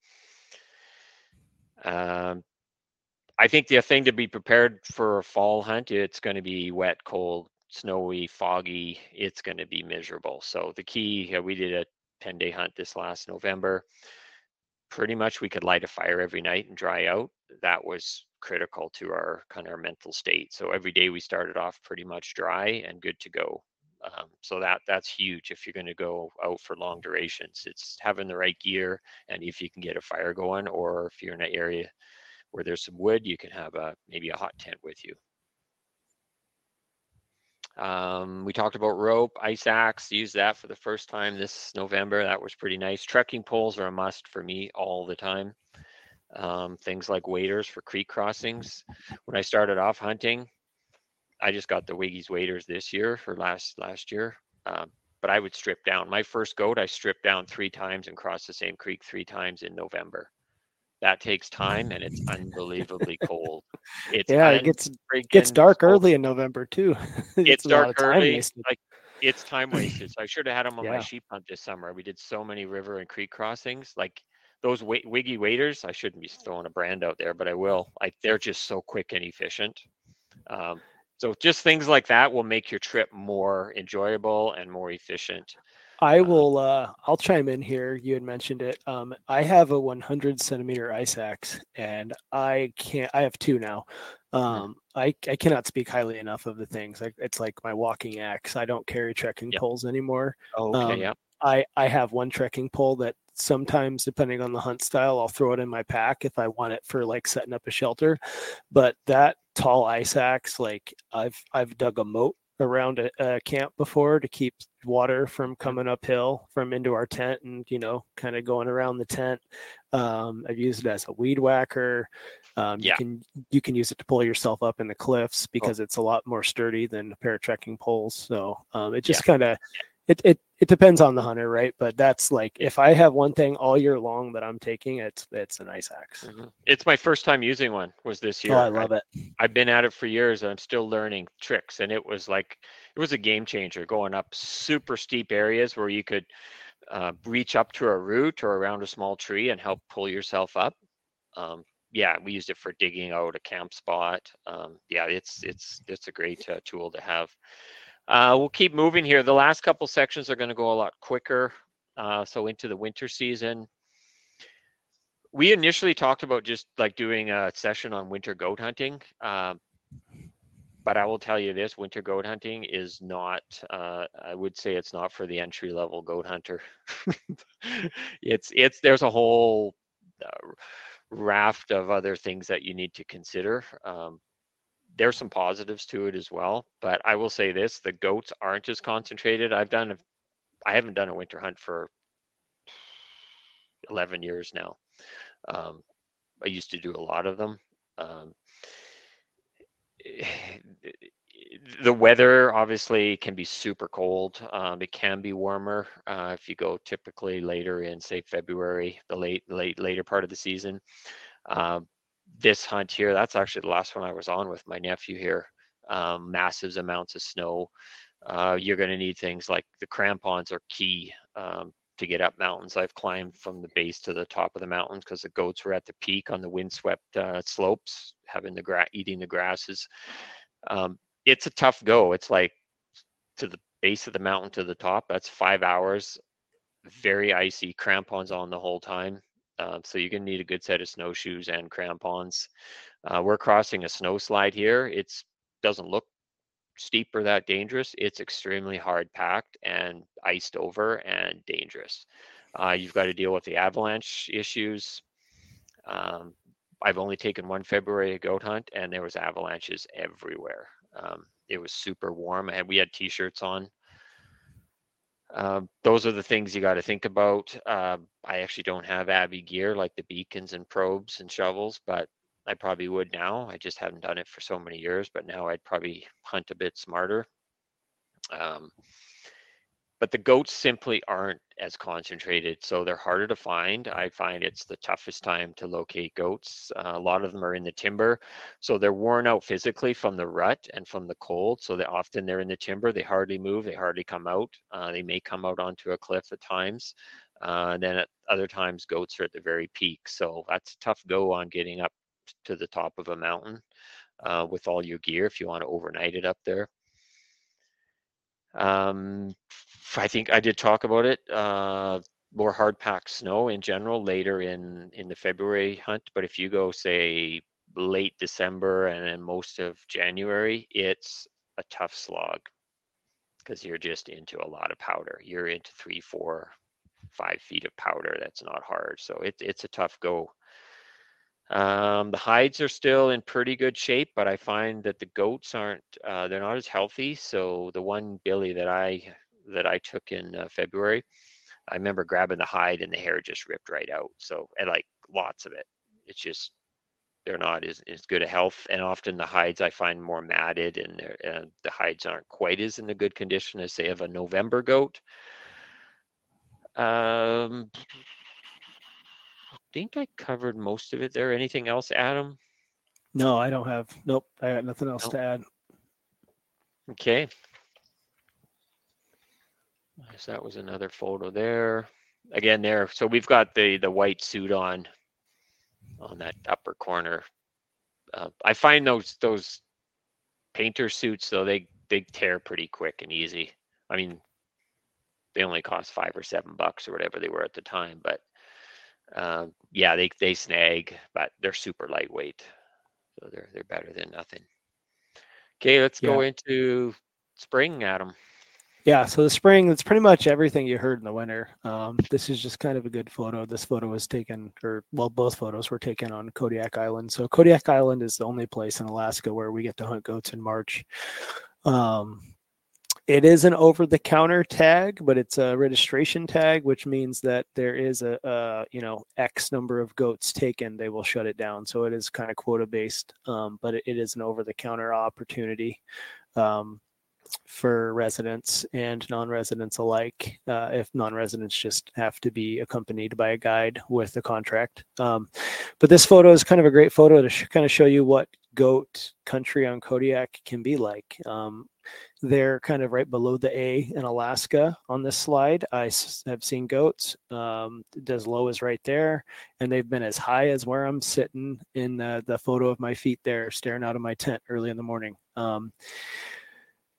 um, I think the thing to be prepared for a fall hunt, it's going to be wet, cold, snowy, foggy. It's going to be miserable. So the key, we did a 10 day hunt this last November. Pretty much we could light a fire every night and dry out. That was critical to our kind of our mental state. So every day we started off pretty much dry and good to go. Um, so that that's huge if you're going to go out for long durations. It's having the right gear and if you can get a fire going, or if you're in an area where there's some wood, you can have a maybe a hot tent with you. Um, we talked about rope, ice axe, used that for the first time this November. That was pretty nice. Trekking poles are a must for me all the time. Um, things like waders for creek crossings. When I started off hunting, I just got the Wiggy's waders this year for last last year. Um, but I would strip down. My first goat, I stripped down three times and crossed the same creek three times in November. That takes time and it's unbelievably cold. It's Yeah, it gets gets dark cold. early in November too. It's dark early. wasted. Like it's time wasted. So I should have had them on my sheep hunt this summer. We did so many river and creek crossings. Like those wi- wiggy waders, I shouldn't be throwing a brand out there, but I will. Like they're just so quick and efficient. Um, so just things like that will make your trip more enjoyable and more efficient. I Uh, will. Uh, I'll chime in here. You had mentioned it. Um, I have a 100 centimeter ice axe, and I can't. I have two now. Um, I I cannot speak highly enough of the things. Like it's like my walking axe. I don't carry trekking Yep. poles anymore. Oh, okay, Um, yeah. I I have one trekking pole that sometimes, depending on the hunt style, I'll throw it in my pack if I want it for like setting up a shelter. But that tall ice axe, like I've I've dug a moat around a, a camp before to keep water from coming uphill from into our tent and you know kind of going around the tent. Um, I've used it as a weed whacker. Um, Yeah. Oh. You can you can use it to pull yourself up in the cliffs because it's a lot more sturdy than a pair of trekking poles. So um, it Yeah. just kind of it, it it depends on the hunter, right? But that's like if I have one thing all year long that I'm taking, it's it's an ice axe. Mhm. It's my first time using one. Was this year? Oh, I love it. I've been at it for years. And I'm still learning tricks, and it was like it was a game changer. Going up super steep areas where you could uh, reach up to a root or around a small tree and help pull yourself up. Um, yeah, we used it for digging out a camp spot. Um, yeah, it's it's it's a great uh, tool to have. Uh, we'll keep moving here. The last couple sections are going to go a lot quicker. Uh, so into the winter season, we initially talked about just like doing a session on winter goat hunting. Um, but I will tell you this: winter goat hunting is not. Uh, I would say it's not for the entry level goat hunter. it's it's there's a whole uh, raft of other things that you need to consider. Um, there's some positives to it as well, but I will say this: the goats aren't as concentrated. I've done, a, I haven't done a winter hunt for 11 years now. Um, I used to do a lot of them. Um, the weather obviously can be super cold. Um, it can be warmer uh, if you go typically later in, say, February, the late, late, later part of the season. Um, this hunt here, that's actually the last one I was on with my nephew here. Um, massive amounts of snow. Uh, you're going to need things like the crampons are key um, to get up mountains. I've climbed from the base to the top of the mountains because the goats were at the peak on the windswept uh, slopes, having the grass, eating the grasses. Um, it's a tough go. It's like to the base of the mountain to the top. That's five hours, very icy, crampons on the whole time. Um, so you're gonna need a good set of snowshoes and crampons. Uh, we're crossing a snow slide here. It's doesn't look steep or that dangerous. It's extremely hard packed and iced over and dangerous. Uh, you've got to deal with the avalanche issues. Um, I've only taken one February goat hunt, and there was avalanches everywhere. Um, it was super warm, and we had t-shirts on. Uh, those are the things you got to think about. Uh, I actually don't have Avi gear like the beacons and probes and shovels, but I probably would now. I just haven't done it for so many years, but now I'd probably hunt a bit smarter. Um, but the goats simply aren't as concentrated, so they're harder to find. I find it's the toughest time to locate goats. Uh, a lot of them are in the timber, so they're worn out physically from the rut and from the cold. So they often they're in the timber. They hardly move. They hardly come out. Uh, they may come out onto a cliff at times. Uh, and then at other times, goats are at the very peak. So that's a tough go on getting up to the top of a mountain uh, with all your gear if you want to overnight it up there. Um, I think I did talk about it. Uh, more hard packed snow in general later in in the February hunt, but if you go say late December and then most of January, it's a tough slog because you're just into a lot of powder. You're into three, four, five feet of powder. That's not hard. So it's it's a tough go. Um, the hides are still in pretty good shape, but I find that the goats aren't, uh, they're not as healthy. So the one Billy that I, that I took in uh, February, I remember grabbing the hide and the hair just ripped right out. So, and like lots of it, it's just, they're not as, as good a health. And often the hides I find more matted and, and the hides aren't quite as in a good condition as say of a November goat. Um, I think I covered most of it there. Anything else, Adam? No, I don't have. Nope, I got nothing else Nope. to add. Okay. Yes, that was another photo there. Again, there. So we've got the the white suit on on that upper corner. Uh, I find those those painter suits though they they tear pretty quick and easy. I mean, they only cost five or seven bucks or whatever they were at the time, but um, yeah, they they snag, but they're super lightweight, so they're they're better than nothing. Okay, let's go into spring, Adam. Yeah, so the spring, it's pretty much everything you heard in the winter. Um, this is just kind of a good photo. This photo was taken, or well, both photos were taken on Kodiak Island. So Kodiak Island is the only place in Alaska where we get to hunt goats in March. Um, it is an over-the-counter tag, but it's a registration tag, which means that there is a, a you know X number of goats taken, they will shut it down. So it is kind of quota based, um, but it, it is an over-the-counter opportunity. Um, for residents and non-residents alike. Uh, if non-residents just have to be accompanied by a guide with a contract. Um, but this photo is kind of a great photo to sh- kind of show you what goat country on Kodiak can be like. Um, they're kind of right below the A in Alaska on this slide. I s- have seen goats um, as low as right there, and they've been as high as where I'm sitting in the, the photo of my feet there, staring out of my tent early in the morning.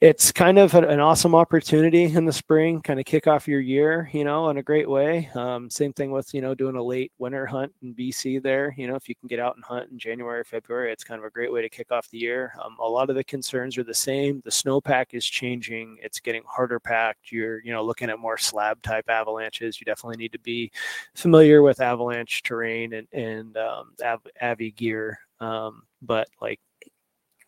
It's kind of an awesome opportunity in the spring, kind of kick off your year, you know, in a great way. Um, same thing with, you know, doing a late winter hunt in BC there. You know, if you can get out and hunt in January, February, it's kind of a great way to kick off the year. Um, a lot of the concerns are the same. The snowpack is changing, it's getting harder packed. You're, you know, looking at more slab type avalanches. You definitely need to be familiar with avalanche terrain and, and um, av- Avi gear. Um, but like,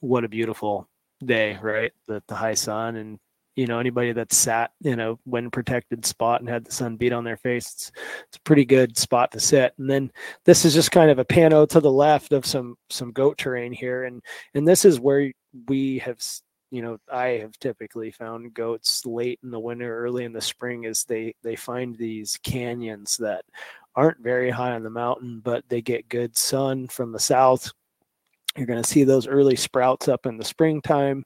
what a beautiful day, right? The the high sun and you know anybody that sat in a wind protected spot and had the sun beat on their face, it's it's a pretty good spot to sit. And then this is just kind of a pano to the left of some some goat terrain here, and and this is where we have you know i have typically found goats late in the winter early in the spring as they they find these canyons that aren't very high on the mountain but they get good sun from the south you're going to see those early sprouts up in the springtime.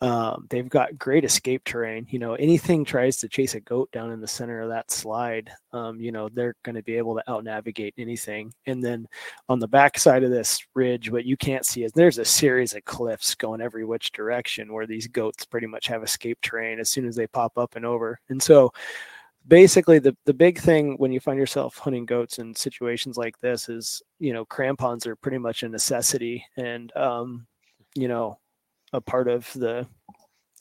Um, they've got great escape terrain. You know, anything tries to chase a goat down in the center of that slide, um, you know, they're going to be able to out navigate anything. And then on the back side of this ridge, what you can't see is there's a series of cliffs going every which direction where these goats pretty much have escape terrain as soon as they pop up and over. And so, basically the the big thing when you find yourself hunting goats in situations like this is you know crampons are pretty much a necessity and um you know a part of the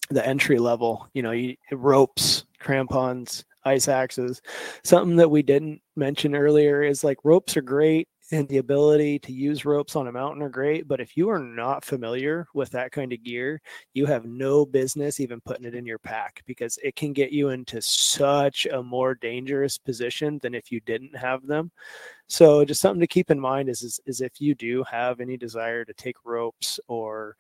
the entry level you know you, ropes crampons ice axes. Something that we didn't mention earlier is like ropes are great and the ability to use ropes on a mountain are great. But if you are not familiar with that kind of gear, you have no business even putting it in your pack because it can get you into such a more dangerous position than if you didn't have them. So just something to keep in mind is, is, is if you do have any desire to take ropes or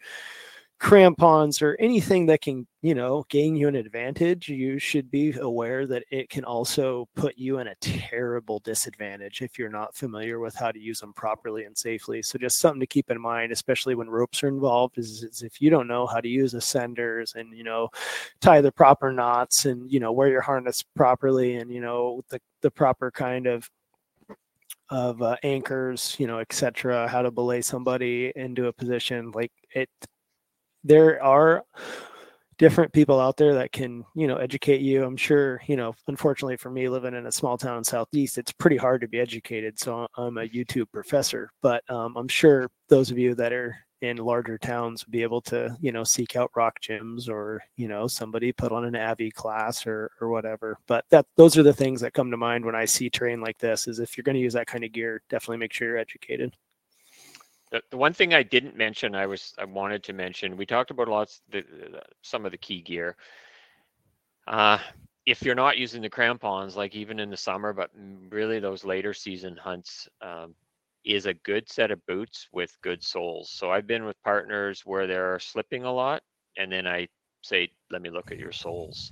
crampons or anything that can you know gain you an advantage you should be aware that it can also put you in a terrible disadvantage if you're not familiar with how to use them properly and safely so just something to keep in mind especially when ropes are involved is, is if you don't know how to use ascenders and you know tie the proper knots and you know wear your harness properly and you know the, the proper kind of of uh, anchors, you know, etc. How to belay somebody into a position like it there are different people out there that can you know educate you. I'm sure you know unfortunately for me living in a small town in southeast it's pretty hard to be educated. So i'm a youtube professor but um, i'm sure those of you that are in larger towns be able to you know seek out rock gyms or you know somebody put on an avi class or or whatever. But that those are the things that come to mind when i see terrain like this is if you're going to use that kind of gear definitely make sure you're educated the, the one thing I didn't mention, I was I wanted to mention. We talked about lots the, the some of the key gear. Uh, if you're not using the crampons, like even in the summer, but really those later season hunts, um, is a good set of boots with good soles. So I've been with partners where they're slipping a lot, and then I say, "Let me look at your soles,"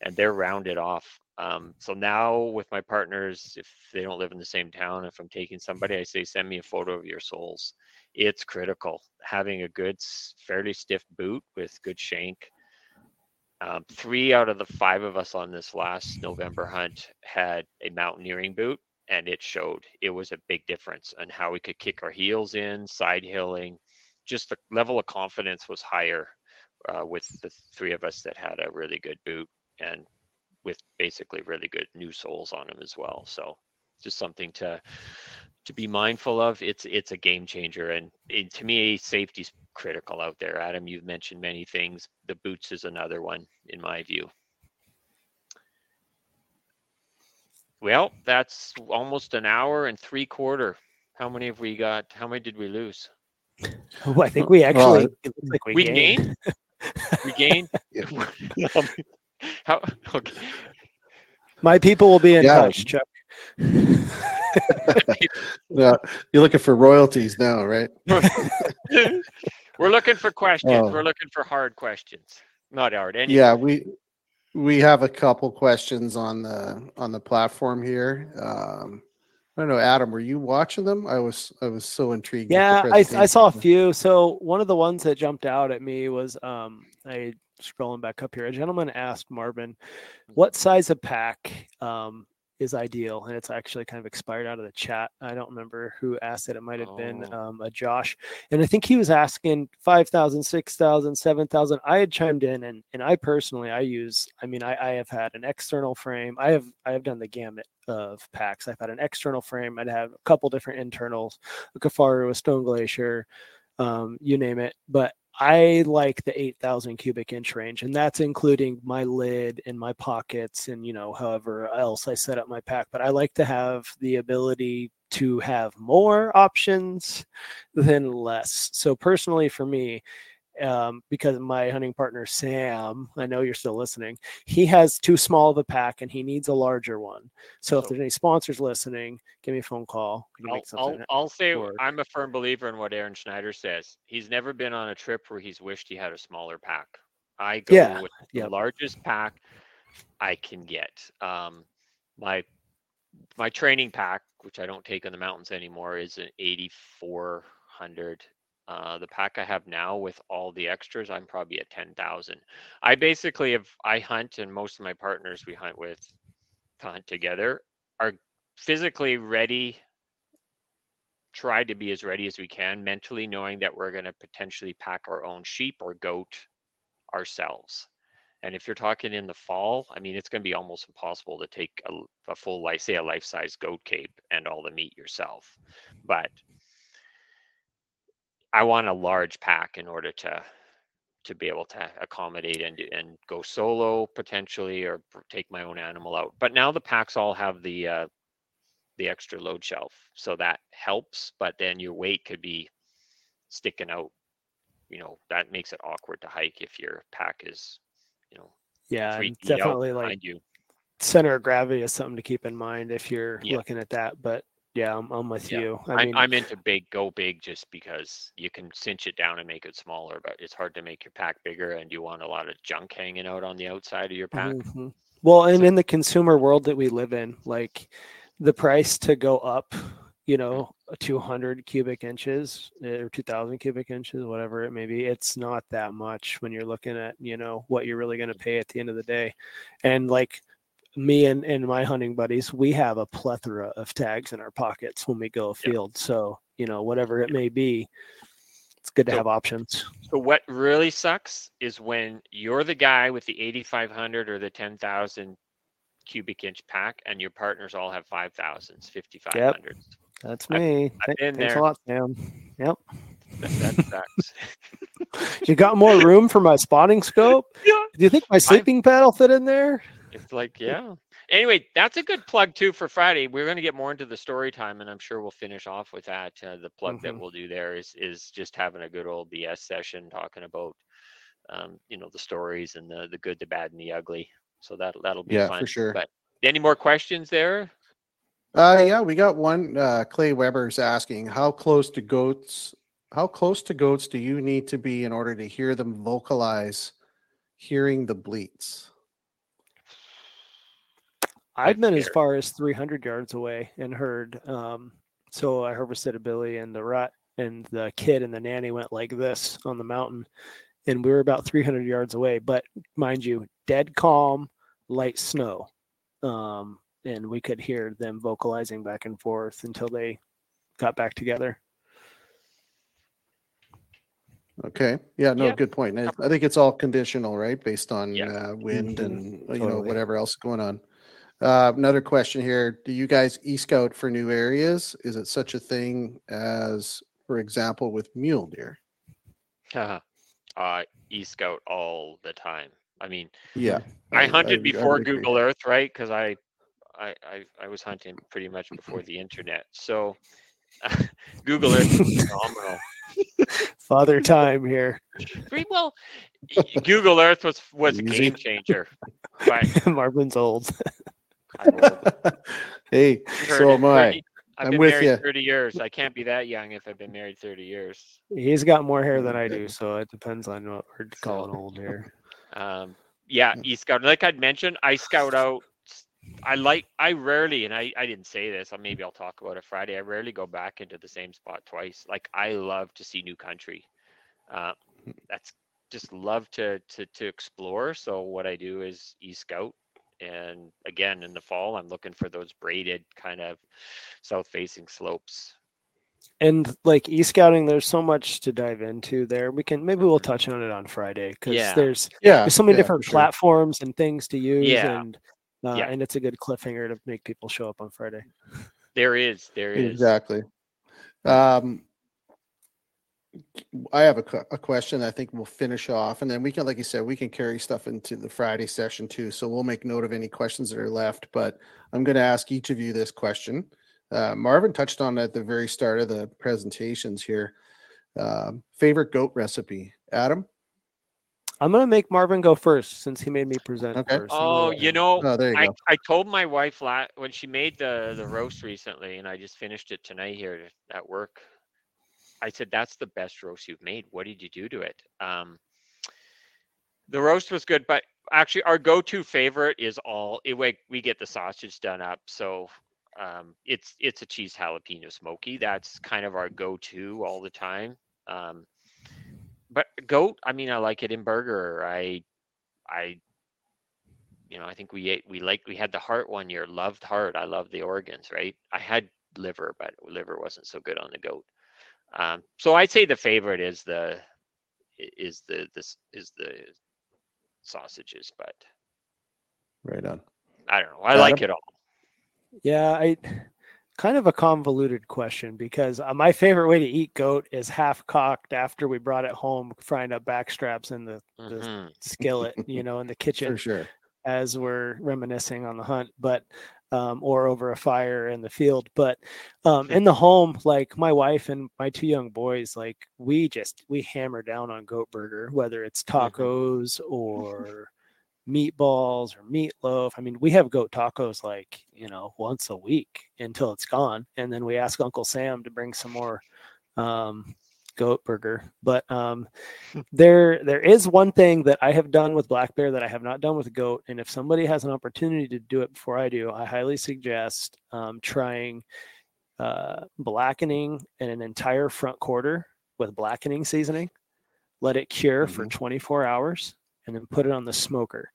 and they're rounded off. Um, so now with my partners, if they don't live in the same town, if I'm taking somebody, I say, "Send me a photo of your soles." it's critical having a good, fairly stiff boot with good shank. Um, three out of the five of us on this last November hunt had a mountaineering boot, and it showed. It was a big difference on how we could kick our heels in, side hilling. Just the level of confidence was higher uh, with the three of us that had a really good boot and with basically really good new soles on them as well. So just something to to be mindful of. It's it's a game changer, and it, to me, safety's critical out there. Adam, you've mentioned many things. The boots is another one, in my view. Well, that's almost an hour and three quarter. How many have we got? How many did we lose? Oh, I think we actually well, like we, we gained. gained. we gained. How? Okay. My people will be in Yeah. touch, Chuck. Yeah, you're looking for royalties now, right? We're looking for questions. Oh. We're looking for hard questions. not hard. Any, Yeah, we we have a couple questions on the on the platform here. Um, I don't know, Adam, were you watching them? I was I was so intrigued. Yeah, I, I saw a few. So one of the ones that jumped out at me was um I scrolling back up here. A gentleman asked Marvin, what size of pack um is ideal? And it's actually kind of expired out of the chat. I don't remember who asked it. It might have been Oh. um, a Josh. And I think he was asking 5,000, 6,000, 7,000. I had chimed in and and I personally I use I mean I, I have had an external frame. I have I have done the gamut of packs. I've had an external frame. I'd have a couple different internals, a Kifaru, a Stone Glacier, um, you name it. But I like the 8,000 cubic inch range, and that's including my lid and my pockets and, you know, however else I set up my pack. But I like to have the ability to have more options than less. So, personally, for me, um, because my hunting partner Sam, I know you're still listening. He has too small of a pack and he needs a larger one. So, if there's any sponsors listening, give me a phone call. I'll, I'll, I'll say work. I'm a firm believer in what Aaron Schneider says. He's never been on a trip where he's wished he had a smaller pack. I go Yeah, with the yep. largest pack I can get. Um, my my training pack, which I don't take on the mountains anymore, is an 8400. Uh, the pack I have now with all the extras, I'm probably at 10,000. I basically have I hunt, and most of my partners we hunt with to hunt together are physically ready try to be as ready as we can mentally knowing that we're going to potentially pack our own sheep or goat ourselves and if you're talking in the fall i mean it's going to be almost impossible to take a full life say a life-size goat cape and all the meat yourself but i want a large pack in order to to be able to accommodate and and go solo potentially or take my own animal out but now the packs all have the uh the extra load shelf so that helps but then your weight could be sticking out you know that makes it awkward to hike if your pack is you know Yeah, three and feet out definitely like you center of gravity is something to keep in mind if you're Yeah. looking at that. But yeah, I'm, I'm with Yeah, you. I I'm, mean, I'm into big go big just because you can cinch it down and make it smaller but it's hard to make your pack bigger and you want a lot of junk hanging out on the outside of your pack mhm. well, and So- in the consumer world that we live in, like the price to go up, you know, 200 cubic inches eh, or 2000 cubic inches, whatever it may be, it's not that much when you're looking at, you know, what you're really going to pay at the end of the day. And like, me and, and my hunting buddies, we have a plethora of tags in our pockets when we go Yeah. afield. So, you know, whatever it may be, it's good to So- have options. So what really sucks is when you're the guy with the 8500 or the 10,000 cubic inch pack and your partners all have 5000s, 5500s. That's I've- me. I've been Thanks there. a lot, Sam. Yep. That, that sucks. You got more room for my spotting scope? yeah. Do you think my sleeping pad will fit in there? It's like, yeah. Anyway, that's a good plug too for Friday. We're going to get more into the story time, and I'm sure we'll finish off with that. Uh, the plug that Mhm. we'll do there is is just having a good old BS session, talking about, um, you know, the stories and the the good, the bad, and the ugly. So that that'll be Yeah, fun. for sure. But any more questions there? Uh, yeah, we got one. Uh, Clay Weber's asking, how close to goats? How close to goats do you need to be in order to hear them vocalize, hearing the bleats? I've been as far as 300 yards away and heard. Um, so I harvested a Billy and the rut, and the kid and the nanny went like this on the mountain, and we were about 300 yards away. But mind you, dead calm, light snow, um, and we could hear them vocalizing back and forth until they got back together. Okay. Yeah. No. Yeah. Good point. I, I think it's all conditional, right? Based on Yeah. uh, wind Mhm. and you know whatever else going on. Uh, another question here: Do you guys e-scout for new areas? Is it such a thing as, for example, with mule deer? uh, e scout all the time. I mean, Yeah. I I- hunted I before would agree. Google Earth, right? Because I, I, I, I was hunting pretty much before the internet. So Google Earth is phenomenal. Father time here. Well, Google Earth was was a game changer. But Marvin's old. I'm old. hey, so it, am I. 30 I've I'm been with married ya. 30 years. I can't be that young if I've been married 30 years. He's got more hair than I do, so it depends on what we're calling old here. Um, yeah, e scout. Like I'd mentioned, I scout out. I like. I rarely, and I I didn't say this. Maybe I'll talk about it Friday. I rarely go back into the same spot twice. Like I love to see new country. Uh, that's just love to to to explore. So what I do is e scout, and again in the fall I'm looking for those braided kind of south facing slopes and like e-scouting there's so much to dive into there we can maybe we'll touch on it on friday because Yeah. there's Yeah. there's so many yeah, different sure. platforms and things to use Yeah. and uh, Yeah. and it's a good cliffhanger to make people show up on friday there is there is Exactly. Um, I have a, a question. I think we'll finish off, and then we can, like you said, we can carry stuff into the Friday session too. So we'll make note of any questions that are left. But I'm going to ask each of you this question. Uh, Marvin touched on it at the very start of the presentations here. Um, favorite goat recipe, Adam? i'm gonna make marvin go first since he made me present Okay. first oh you know Oh, there you I, go. I told my wife la- when she made the the roast recently and i just finished it tonight here at work i said that's the best roast you've made what did you do to it um the roast was good but actually our go-to favorite is all it, we, we get the sausage done up so um it's it's a cheese jalapeno smoky that's kind of our go-to all the time um but goat i mean i like it in burger i i you know, I think we ate, we like, we had the heart one year, loved heart. I love the organs, right? I had liver, but liver wasn't so good on the goat. Um, so I'd say the favorite is the, is the, this is the sausages, but Right on. I don't know. I like it all. yeah i kind of a convoluted question because uh, my favorite way to eat goat is half cocked after we brought it home frying up back straps in the, the Mhm. skillet you know in the kitchen For sure. as we're reminiscing on the hunt, but um, or over a fire in the field. But um, in the home, like my wife and my two young boys, like we just we hammer down on goat burger, whether it's tacos or meatballs or meatloaf. I mean, we have goat tacos like you know once a week until it's gone, and then we ask Uncle Sam to bring some more um, goat burger. But um, there there is one thing that I have done with black bear that I have not done with goat, and if somebody has an opportunity to do it before I do, I highly suggest um, trying uh, blackening in an entire front quarter with blackening seasoning. Let it cure for 24 hours, and then put it on the smoker.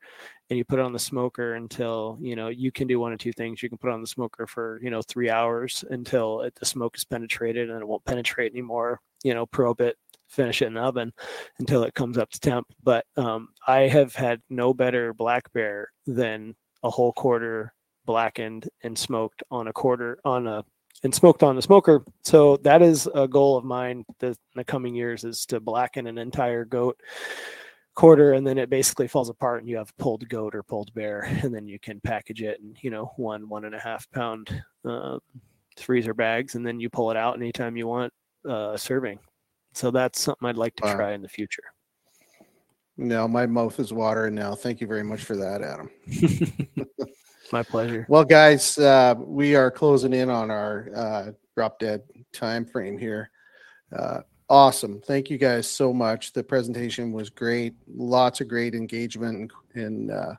And you put it on the smoker until you know you can do one of two things. You can put it on the smoker for you know three hours until it, the smoke is penetrated and it won't penetrate anymore. You know, probe it, finish it in the oven until it comes up to temp. But um, I have had no better black bear than a whole quarter blackened and smoked on a quarter on a and smoked on the smoker. So that is a goal of mine the, in the coming years is to blacken an entire goat quarter and then it basically falls apart and you have pulled goat or pulled bear and then you can package it in you know one one and a half pound uh, freezer bags and then you pull it out anytime you want uh, serving so that's something i'd like to Wow. try in the future Now my mouth is watering now. Thank you very much for that, Adam. my pleasure Well, guys, uh, we are closing in on our uh, drop dead time frame here. Uh, awesome. Thank you guys so much. The presentation was great. Lots of great engagement and, and uh,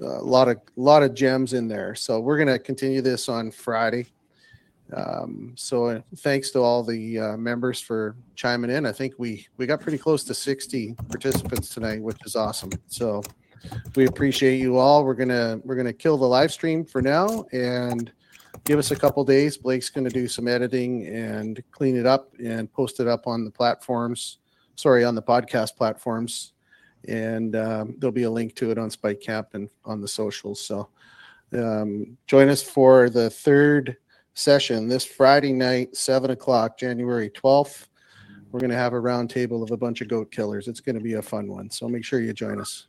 a lot of lot of gems in there. So we're going to continue this on Friday. Um, so uh, thanks to all the uh, members for chiming in. I think we we got pretty close to 60 participants tonight, which is awesome. So we appreciate you all. We're gonna we're gonna kill the live stream for now and give us a couple days. Blake's gonna do some editing and clean it up and post it up on the platforms. Sorry, on the podcast platforms, and um, there'll be a link to it on Spike Camp and on the socials. So um, join us for the third session this Friday night, seven o'clock, January twelfth. We're gonna have a round table of a bunch of goat killers. It's gonna be a fun one. So make sure you join us.